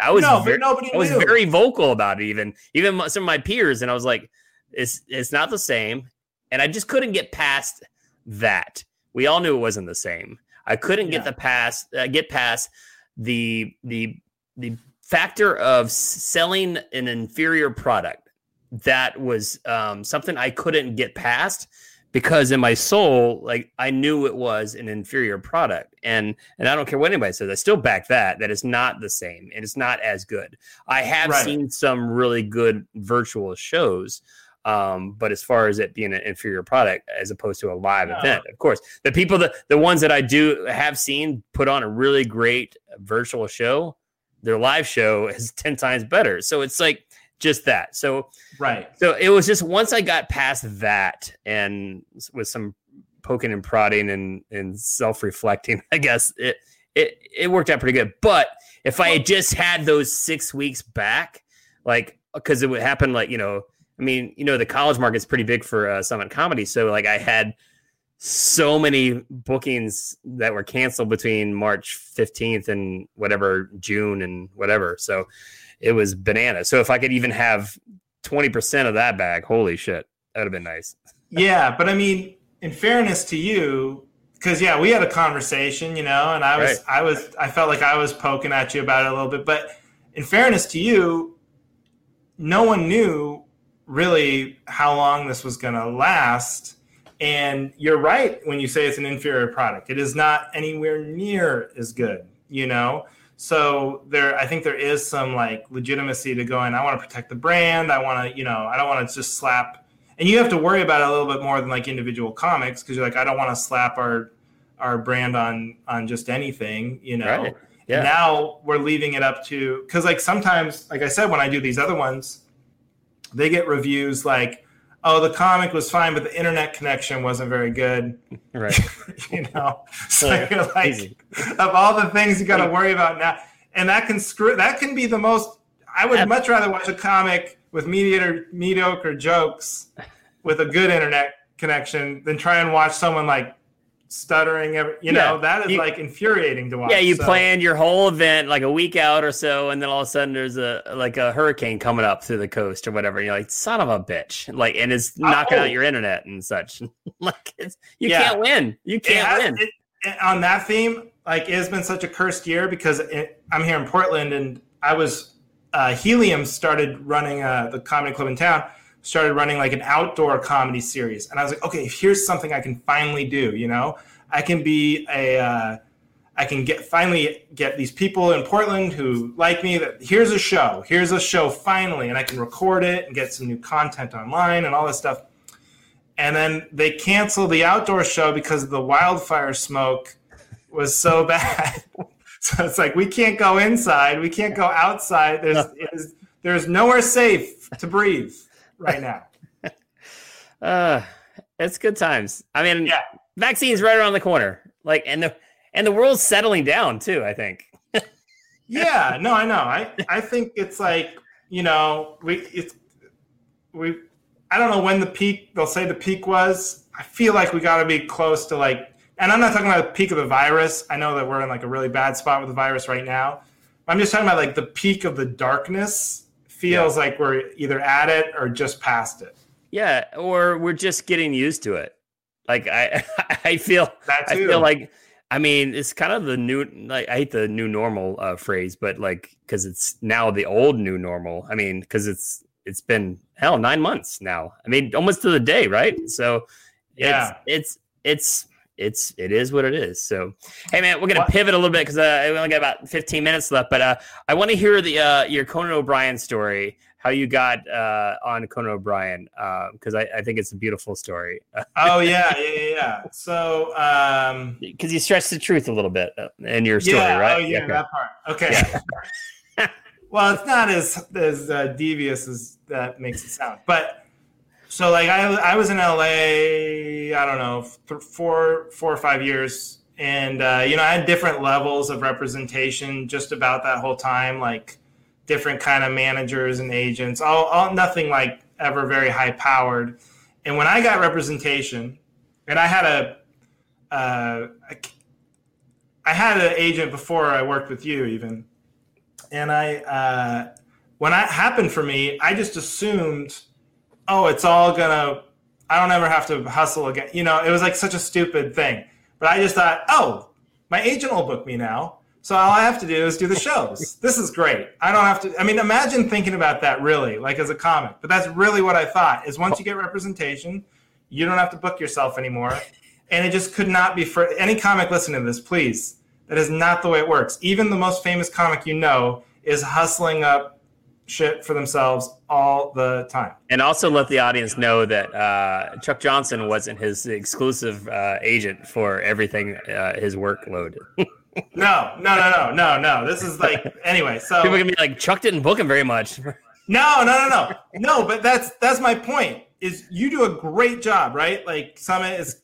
I was no, very, I was very vocal about it. Even even some of my peers, and I was like, it's it's not the same, and I just couldn't get past that. We all knew it wasn't the same. I couldn't yeah. get the past uh, get past the the the factor of selling an inferior product that was um, something I couldn't get past because in my soul, like I knew it was an inferior product, and and I don't care what anybody says. I still back that that it's not the same and it's not as good. I have right. seen some really good virtual shows, um, but as far as it being an inferior product as opposed to a live event, of course, the people that the ones that I do have seen put on a really great virtual show, their live show is 10 times better. So it's like just that. So right. So it was just once I got past that and with some poking and prodding and, and self-reflecting, I guess it, it, it worked out pretty good. But if I had just had those six weeks back, like, cause it would happen like, you know, I mean, you know, the college market's pretty big for uh, Summit Comedy. So, like, I had so many bookings that were canceled between March 15th and whatever June and whatever. So, it was banana. So, if I could even have twenty percent of that bag. Holy shit, that'd have been nice. yeah, but I mean, in fairness to you, because yeah, we had a conversation, you know, and I was, right. I was, I felt like I was poking at you about it a little bit, but in fairness to you, no one knew really how long this was going to last. And you're right when you say it's an inferior product. It is not anywhere near as good, you know. So there, I think there is some like legitimacy to going. I want to protect the brand. I want to, you know, I don't want to just slap. And you have to worry about it a little bit more than like individual comics because you're like, I don't want to slap our our brand on on just anything, you know. Right. Yeah. Now we're leaving it up to because like sometimes, like I said, when I do these other ones, they get reviews like, "Oh, the comic was fine, but the internet connection wasn't very good." Right. you know, so yeah, you're like, easy. of all the things you got to worry about now, and that can screw. That can be the most. I would much rather watch a comic with mediocre mediocre jokes with a good internet connection than try and watch someone like stuttering every you know that is you, like infuriating to watch yeah you so. plan your whole event like a week out or so and then all of a sudden there's a like a hurricane coming up through the coast or whatever you're like son of a bitch like and it's knocking oh. out your internet and such like you yeah. can't win you can't has, win it, on that theme like it's been such a cursed year because it, i'm here in portland and i was uh, helium started running uh, the comedy club in town started running like an outdoor comedy series. And I was like, okay, here's something I can finally do. You know, I can be a, uh, I can get finally get these people in Portland who like me. That here's a show, here's a show finally, and I can record it and get some new content online and all this stuff. And then they canceled the outdoor show because the wildfire smoke was so bad. so it's like we can't go inside, we can't go outside. There's there's nowhere safe to breathe right now. uh, it's good times. I mean, yeah. vaccine's right around the corner. Like, and the and the world's settling down too. I think. yeah, no, I know. I I think it's like you know we it's we I don't know when the peak. They'll say the peak was. I feel like we got to be close to like, and I'm not talking about the peak of the virus. I know that we're in like a really bad spot with the virus right now. I'm just talking about like the peak of the darkness feels yeah. like we're either at it or just past it. Yeah, or we're just getting used to it. Like I, I feel, I feel like, I mean, it's kind of the new. Like I hate the new normal uh, phrase, but like because it's now the old new normal. I mean, because it's it's been hell nine months now. I mean, almost to the day, right? So, yeah, it's it's, it's it's it is what it is. So, hey man, we're gonna what? pivot a little bit because uh, we only got about 15 minutes left. But uh, I want to hear the uh, your Conan O'Brien story, how you got uh, on Conan O'Brien, because uh, I, I, think it's a beautiful story. oh yeah, yeah, yeah. So, because um, you stretched the truth a little bit uh, in your story, yeah, right? Oh yeah, okay. that part. Okay. Yeah. well, it's not as as devious as that makes it sound, but so like I, I was in LA, I don't know, four, four or five years. And, uh, you know, I had different levels of representation just about that whole time, like different kind of managers and agents, all, all nothing like ever very high powered. And when I got representation and I had a, uh, I had an agent before I worked with you even. And I, uh, when that happened for me, I just assumed – oh, it's all gonna, I don't ever have to hustle again. You know, it was like such a stupid thing. But I just thought, oh, my agent will book me now. So all I have to do is do the shows. this is great. I don't have to. I mean, imagine thinking about that really, like as a comic. But that's really what I thought. Is once you get representation, you don't have to book yourself anymore. And it just could not be for any comic listening to this. Please, that is not the way it works. Even the most famous comic you know is hustling up shit for themselves all the time. And also let the audience know that uh, Chuck Johnson wasn't his exclusive uh, agent for everything uh, his workload. no, no, no, no, no, no. This is like anyway. So people can be like, Chuck didn't book him very much. no, no, no, no, no. But that's that's my point. Is you do a great job, right? Like Summit is.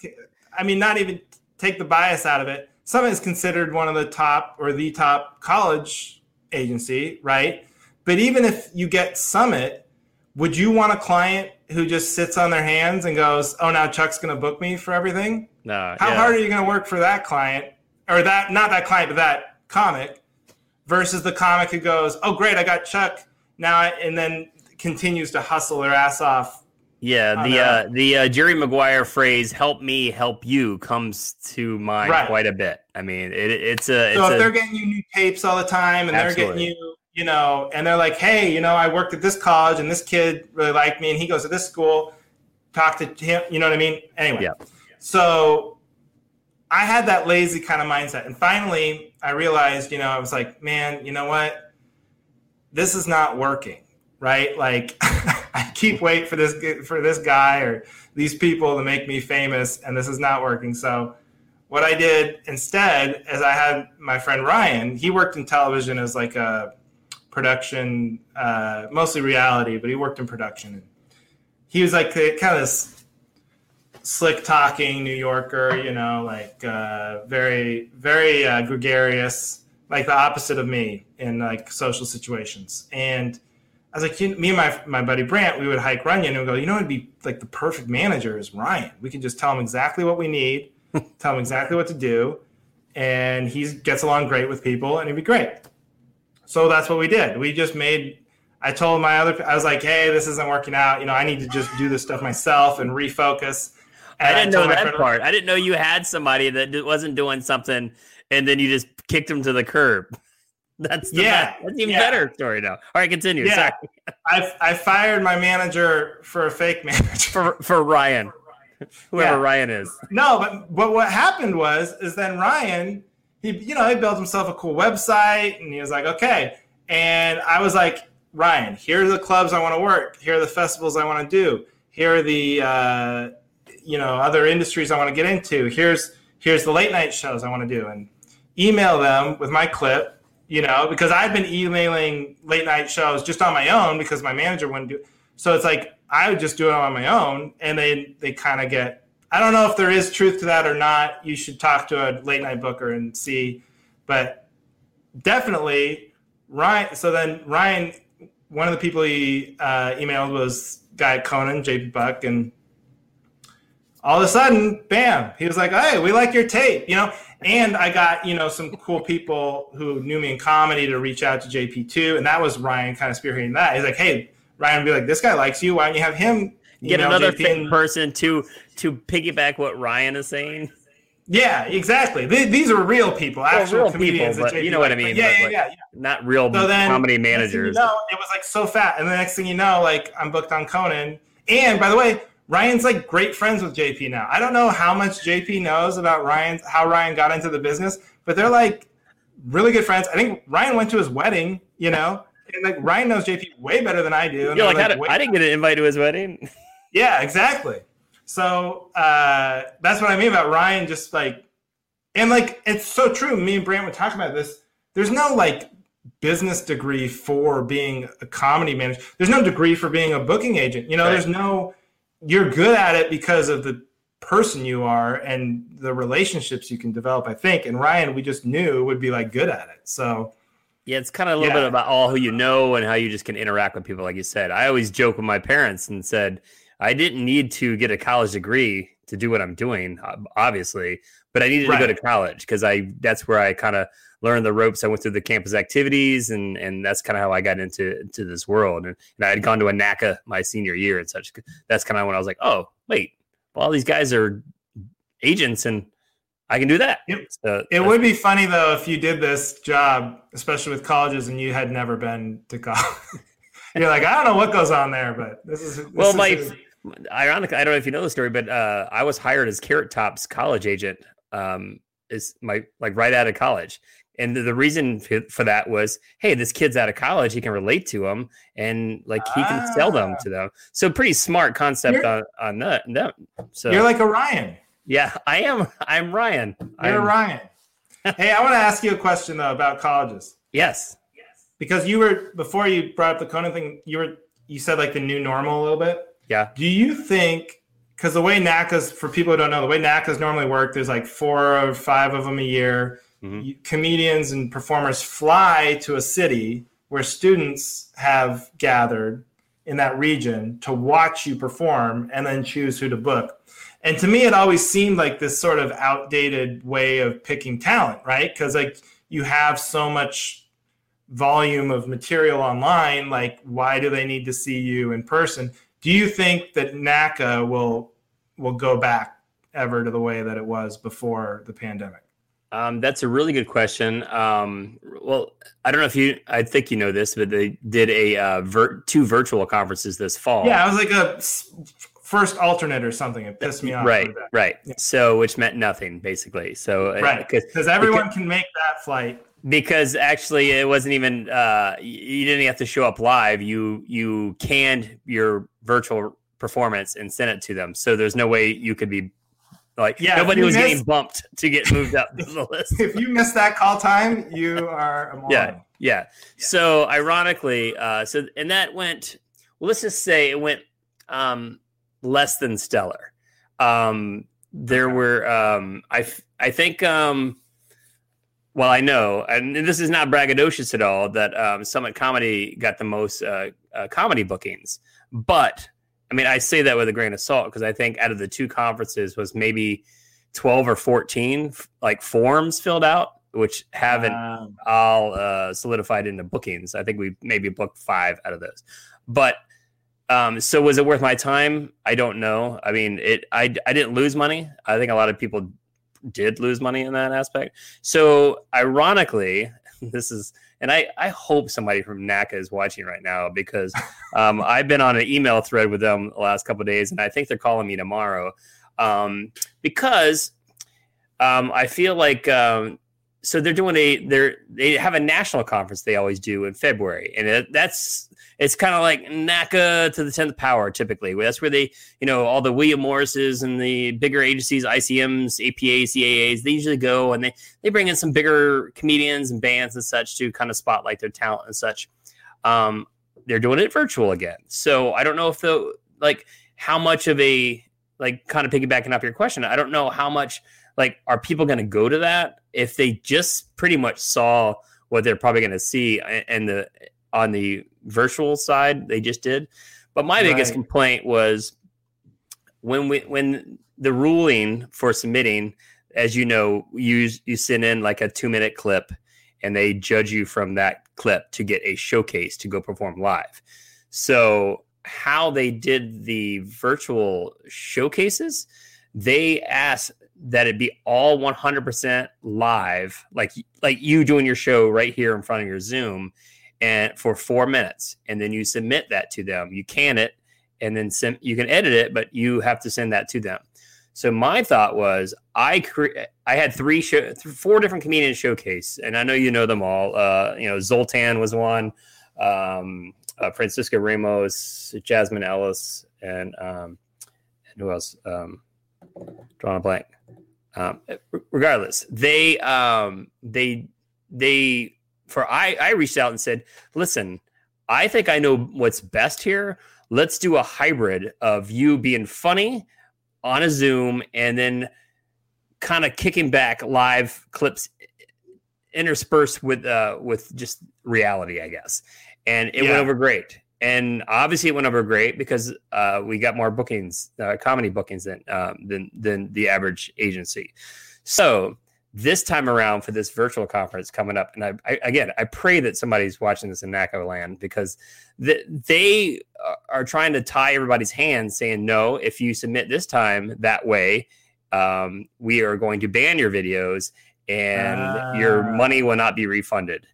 I mean, not even take the bias out of it. Summit is considered one of the top or the top college agency, right? But even if you get Summit, would you want a client who just sits on their hands and goes, "Oh, now Chuck's going to book me for everything"? No. How yeah. hard are you going to work for that client, or that not that client, but that comic, versus the comic who goes, "Oh, great, I got Chuck now," and then continues to hustle their ass off. Yeah, the uh, the uh, Jerry Maguire phrase "help me, help you" comes to mind right. quite a bit. I mean, it, it's a. It's so if a, they're getting you new tapes all the time, and absolutely. they're getting you, you know, and they're like, "Hey, you know, I worked at this college, and this kid really liked me, and he goes to this school." Talk to him, you know what I mean? Anyway, yeah. So I had that lazy kind of mindset, and finally, I realized, you know, I was like, "Man, you know what? This is not working." right? Like I keep waiting for this for this guy or these people to make me famous, and this is not working. So what I did instead is I had my friend Ryan. He worked in television as like a production, uh, mostly reality, but he worked in production. He was like the, kind of this slick talking New Yorker, you know, like uh, very very uh, gregarious, like the opposite of me in like social situations, and I was like, me and my my buddy Brant, we would hike Runyon and we go, you know, it'd be like the perfect manager is Ryan. We can just tell him exactly what we need, tell him exactly what to do, and he gets along great with people, and it'd be great. So that's what we did. We just made. I told my other, I was like, hey, this isn't working out. You know, I need to just do this stuff myself and refocus. And I didn't I know that part. I didn't know you had somebody that wasn't doing something, and then you just kicked him to the curb. That's the yeah, best. that's even yeah. better story now. All right, continue. Yeah. Sorry. I I fired my manager for a fake manager for for Ryan, whoever yeah. Ryan is. No, but but what happened was is then Ryan he you know he built himself a cool website and he was like okay and I was like Ryan here are the clubs I want to work here are the festivals I want to do here are the uh, you know other industries I want to get into here's here's the late night shows I want to do and email them with my clip you know, because I've been emailing late night shows just on my own because my manager wouldn't do. It. So it's like I would just do it on my own, and they they kind of get. I don't know if there is truth to that or not. You should talk to a late night booker and see, but definitely Ryan. So then Ryan, one of the people he uh, emailed was guy Conan, JP Buck, and all of a sudden, bam, he was like, "Hey, we like your tape," you know and I got you know some cool people who knew me in comedy to reach out to JP too, and that was Ryan kind of spearheading that. He's like, "Hey, Ryan, be like, this guy likes you. Why don't you have him get another fake person to to piggyback what Ryan is saying?" Yeah, exactly. These are real people, actual well, real comedians. People, you know what I mean? Yeah, yeah, yeah, yeah, Not real so then, comedy managers. You know, it was like so fat, and the next thing you know, like I'm booked on Conan. And by the way, Ryan's like great friends with JP now. I don't know how much JP knows about Ryan, how Ryan got into the business, but they're like really good friends. I think Ryan went to his wedding, you know, and like Ryan knows JP way better than I do. You're like, like I didn't get an invite to his wedding. Yeah, exactly. So uh, that's what I mean about Ryan. Just like, and like, it's so true. Me and Brant were talking about this. There's no like business degree for being a comedy manager. There's no degree for being a booking agent. You know, right. there's no you're good at it because of the person you are and the relationships you can develop, I think. And Ryan, we just knew would be like good at it. So yeah, it's kind of a little yeah. bit about all who you know and how you just can interact with people, like you said. I always joke with my parents and said, I didn't need to get a college degree to do what I'm doing, obviously, but I needed right. to go to college because I that's where I kind of learned the ropes. I went through the campus activities, and and that's kind of how I got into into this world. And, and I had gone to a NACA my senior year and such. That's kind of when I was like, oh wait, well, all these guys are agents, and I can do that. It, so, it would be funny though if you did this job, especially with colleges, and you had never been to college. You're like, I don't know what goes on there, but this is this well, is my. A- ironically, I don't know if you know the story, but uh, I was hired as Carrot Top's college agent. Um, is my like right out of college, and the, the, reason for that was, hey, this kid's out of college, he can relate to them, and like he can sell them ah. to them. So pretty smart concept you're, on on that. that. So you're like a Ryan. Yeah, I am. I'm Ryan. You're I'm, Ryan. hey, I want to ask you a question though about colleges. Yes. Yes. Because you were before you brought up the Conan thing, you were you said like the new normal a little bit. Yeah. Do you think because the way NACAs for people who don't know the way NACAs normally work, there's like four or five of them a year mm-hmm. comedians and performers fly to a city where students have gathered in that region to watch you perform and then choose who to book. And to me, it always seemed like this sort of outdated way of picking talent, right? Because like you have so much volume of material online, like why do they need to see you in person? Do you think that NACA will will go back ever to the way that it was before the pandemic? Um, that's a really good question. Um, well, I don't know if you, I think you know this, but they did a uh, vir- two virtual conferences this fall. Yeah, I was like a first alternate or something. It pissed me off. Right, right. Yeah. So, which meant nothing basically. So, uh, right, because everyone because, can make that flight. Because actually, it wasn't even. Uh, you didn't have to show up live. You you canned your virtual performance and sent it to them. So there's no way you could be like yeah, nobody was getting bumped to get moved up the list. if you miss that call time, you are a moron. Yeah, yeah. yeah. So ironically, uh, so and that went. Well, let's just say it went um, less than stellar. Um, there okay. were um, I I think um, well I know, and this is not braggadocious at all that um, Summit Comedy got the most uh, uh, comedy bookings, but I mean, I say that with a grain of salt because I think out of the two conferences was maybe 12 or 14 like forms filled out, which haven't wow. all uh, solidified into bookings. I think we maybe booked five out of those. But um, so was it worth my time? I don't know. I mean, it. I I didn't lose money. I think a lot of people did lose money in that aspect. So ironically, this is and I, I hope somebody from NACA is watching right now because um, I've been on an email thread with them the last couple days, and I think they're calling me tomorrow um, because um, I feel like um, so they're doing a they're they have a national conference they always do in February, and it, that's it's kind of like NACA to the tenth power. Typically, that's where they you know all the William Morrises and the bigger agencies, ICMs, APAs, CAAs, they usually go and they they bring in some bigger comedians and bands and such to kind of spotlight their talent and such. Um, they're doing it virtual again, so I don't know if the like how much of a like kind of piggybacking off your question. I don't know how much like are people going to go to that if they just pretty much saw what they're probably going to see and the on the virtual side they just did but my right. biggest complaint was when we when the ruling for submitting as you know you you send in like a 2 minute clip and they judge you from that clip to get a showcase to go perform live so how they did the virtual showcases they asked that it be all 100% live like like you doing your show right here in front of your zoom and for four minutes and then you submit that to them. You can it and then send, you can edit it but you have to send that to them. So my thought was i cre- i had three show four different comedians showcase and i know you know them all. Uh, you know zoltan was one um, uh, francisco ramos jasmine ellis and um, who else? Um, drawing a blank. Um, regardless, they um, they they for I I reached out and said, listen, I think I know what's best here. Let's do a hybrid of you being funny on a Zoom and then kind of kicking back live clips interspersed with uh with just reality, I guess. And it yeah. went over great and obviously it went over great because uh, we got more bookings, uh, comedy bookings than um, than than the average agency. So this time around for this virtual conference coming up, and I, I again I pray that somebody's watching this in NACA land because the, they are trying to tie everybody's hands, saying no, if you submit this time that way, um, we are going to ban your videos and uh. your ah. money will not be refunded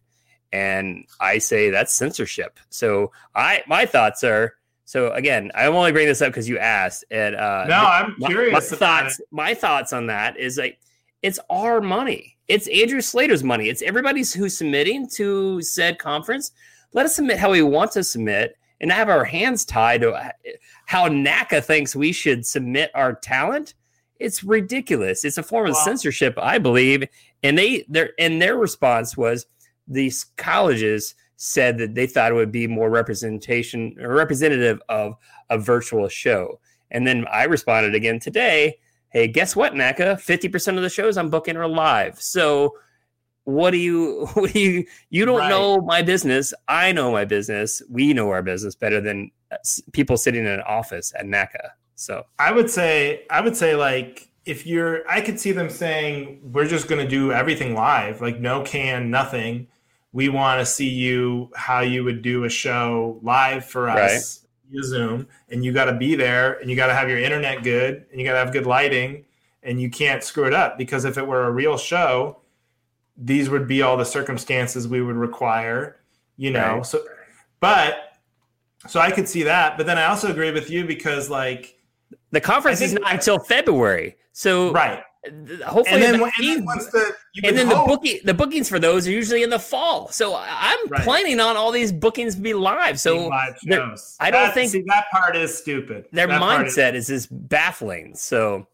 and I say that's censorship. So I my thoughts are so again, I'm only bringing this up because you asked. And uh, no, I'm curious. My, my thoughts, my thoughts on that is like it's our money. It's Andrew Sleighter's money. It's everybody's who's submitting to said conference. Let us submit how we want to submit and have our hands tied to how NACA thinks we should submit our talent. It's ridiculous. It's a form of censorship, I believe. And they their and their response was these colleges said that they thought it would be more representation or representative of a virtual show. And then I responded again today, hey, guess what, NACA? 50% of the shows I'm booking are live. So what do you what do you you don't right. know my business i know my business we know our business better than uh, people sitting in an office at naca so i would say i would say like if you're i could see them saying we're just going to do everything live like no can nothing we want to see you how you would do a show live for us right. Zoom, and you got to be there, and you got to have your internet good, and you got to have good lighting, and you can't screw it up because if it were a real show, these would be all the circumstances we would require, you know. Right. So, but so I could see that, but then I also agree with you because like the conference think, is not until February, so right hopefully, and then, and then the and then the booking the bookings for those are usually in the fall. So I'm right. planning on all these bookings to be live. So live I don't think see, that part is stupid. Their that mindset is, is just baffling. So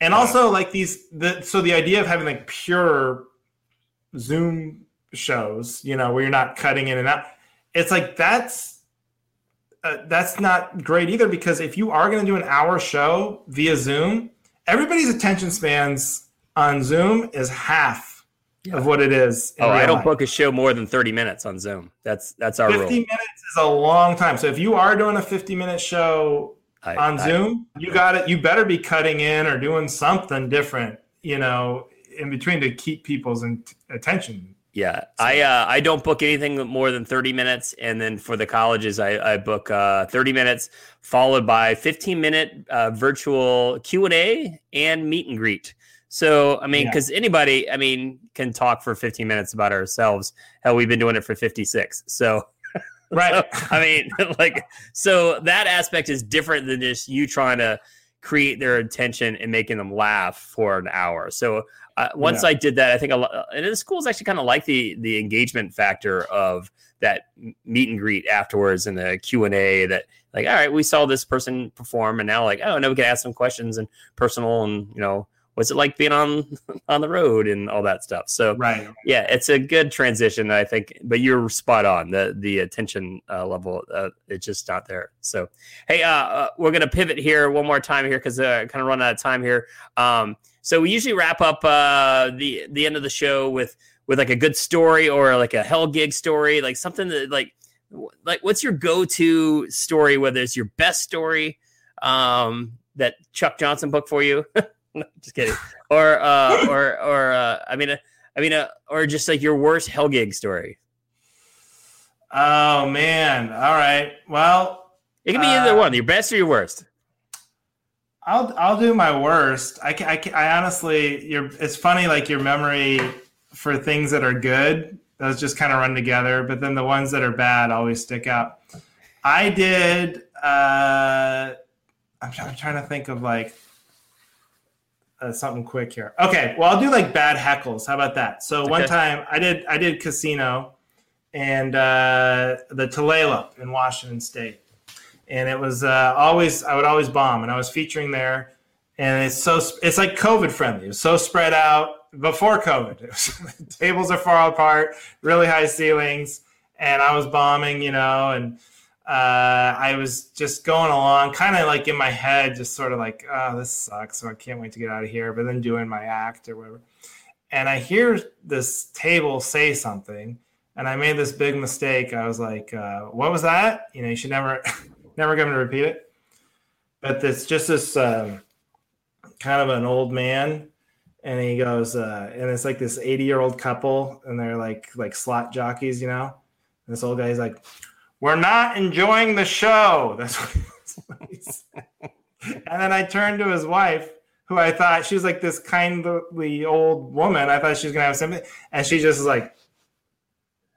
and uh, also like these the so the idea of having like pure Zoom shows, you know, where you're not cutting in and out, it's like that's uh, that's not great either because if you are going to do an hour show via Zoom everybody's attention spans on Zoom is half yeah. of what it is. oh, I don't life. book a show more than 30 minutes on Zoom. That's that's our 50 rule. minutes is a long time. So if you are doing a 50 minute show I, on I, Zoom, you got it. You better be cutting in or doing something different, you know, in between to keep people's attention yeah, I uh, I don't book anything more than thirty minutes, and then for the colleges, I, I book uh, thirty minutes followed by fifteen minute uh, virtual Q and A and meet and greet. So I mean, because yeah. anybody, I mean, can talk for fifteen minutes about ourselves. Hell, we've been doing it for fifty six. So right, so, I mean, like, so that aspect is different than just you trying to create their attention and making them laugh for an hour. So uh, once yeah. I did that, I think a lot, and the schools actually kind of like the the engagement factor of that meet and greet afterwards and the Q and A. That like, all right, we saw this person perform, and now like, oh, now we can ask some questions and personal, and you know, what's it like being on on the road and all that stuff. So right, yeah, it's a good transition, I think. But you're spot on. The the attention uh, level, uh, it's just not there. So hey, uh, uh we're gonna pivot here one more time here because uh, kind of run out of time here. Um, so we usually wrap up uh, the the end of the show with with like a good story or like a hell gig story, like something that like like what's your go to story? Whether it's your best story um, that Chuck Johnson booked for you, just kidding, or uh, or or uh, I mean, uh, I mean, uh, or just like your worst hell gig story. Oh man! All right. Well, it can be either uh, one. Your best or your worst. I'll I'll do my worst. I I, I honestly, you're. It's funny, like your memory for things that are good, those just kind of run together. But then the ones that are bad always stick out. I did. Uh, I'm, I'm trying to think of like uh, something quick here. Okay, well I'll do like bad heckles. How about that? So okay. one time I did I did casino and uh, the Tulalip in Washington State and it was uh, always I would always bomb, and I was featuring there, and it's so it's like COVID friendly. It was so spread out before COVID. Was, tables are far apart, really high ceilings, and I was bombing, you know, and uh, I was just going along, kind of like in my head, just sort of like, oh, this sucks, so I can't wait to get out of here. But then doing my act or whatever, and I hear this table say something. And I made this big mistake. I was like, uh, "What was that?" You know, you should never never going to repeat it. But it's just this um, kind of an old man, and he goes, uh, and it's like this 80 year old couple, and they're like like slot jockeys, you know. And this old guy's like, "We're not enjoying the show." That's what he's. and then I turned to his wife, who I thought she was like this kindly old woman. I thought she was gonna have something, and she just was like,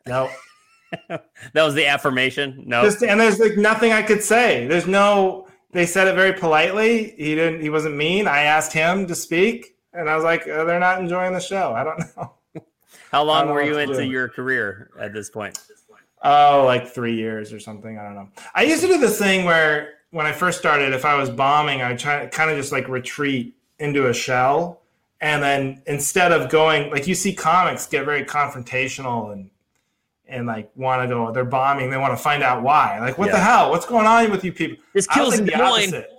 "Nope." that was the affirmation. No, Just, and there's like nothing I could say. There's no. They said it very politely. He didn't. He wasn't mean. I asked him to speak, and I was like, oh, "They're not enjoying the show." I don't know. How long were you into your career at this point? Oh, like three years or something. I don't know. I used to do this thing where when I first started, if I was bombing, I try kind of just like retreat into a shell. And then instead of going, like you see comics get very confrontational and and like want to go they're bombing they want to find out why like what yeah. the hell what's going on with you people this kills the opposite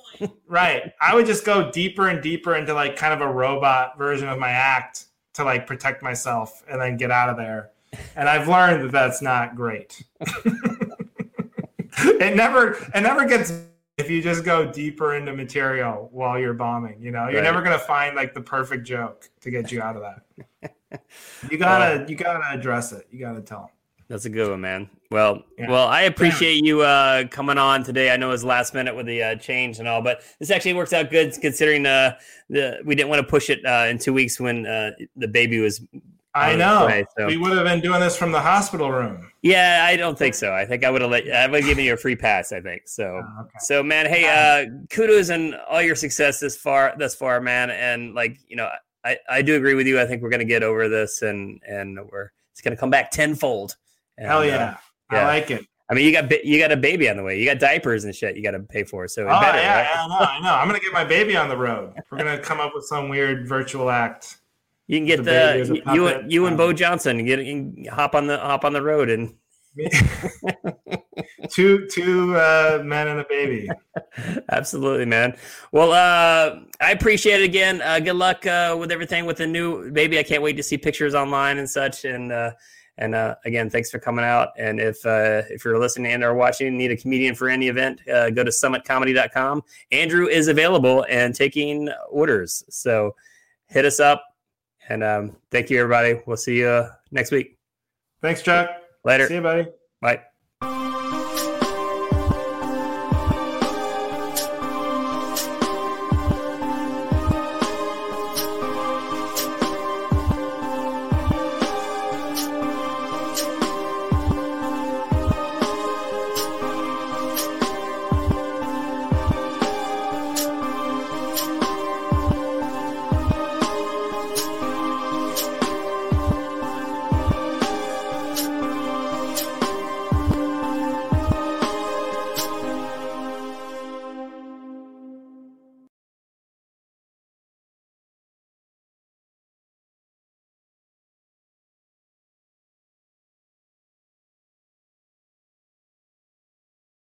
right i would just go deeper and deeper into like kind of a robot version of my act to like protect myself and then get out of there and i've learned that that's not great it never it never gets if you just go deeper into material while you're bombing you know you're right. never going to find like the perfect joke to get you out of that you gotta uh, you gotta address it you gotta tell them That's a good one, man. Well, Yeah. well, I appreciate you uh, coming on today. I know it was last minute with the uh, change and all, but this actually works out good considering uh, the we didn't want to push it uh, in two weeks when uh, the baby was. I know. play, so- We would have been doing this from the hospital room. Yeah, I don't think so. I think I would have let I would have given you a free pass. I think so. Oh, okay. So, man, hey, uh, kudos and all your success this far, thus far, man. And like, you know, I, I do agree with you. I think we're gonna get over this, and and we're it's gonna come back tenfold. And, Hell uh, yeah. yeah. I like it. I mean, you got you got a baby on the way. You got diapers and shit. You got to pay for. So Oh better, yeah, right? yeah, I know, I know. I'm gonna get my baby on the road. We're gonna come up with some weird virtual act. You can get The the, baby is a you you, and Um, Bo Johnson get you can hop on the hop on the road and two two uh, men and a baby. absolutely, man. Well, uh, I appreciate it again. Uh, good luck uh, with everything with the new baby. I can't wait to see pictures online and such. And uh, and uh, again, thanks for coming out. And if uh, if you're listening and or watching, need a comedian for any event, uh, go to summitcomedy.com. Andrew is available and taking orders. So hit us up. And um, thank you, everybody. We'll see you uh, next week. Thanks, Chuck. Later. See you, buddy. Bye.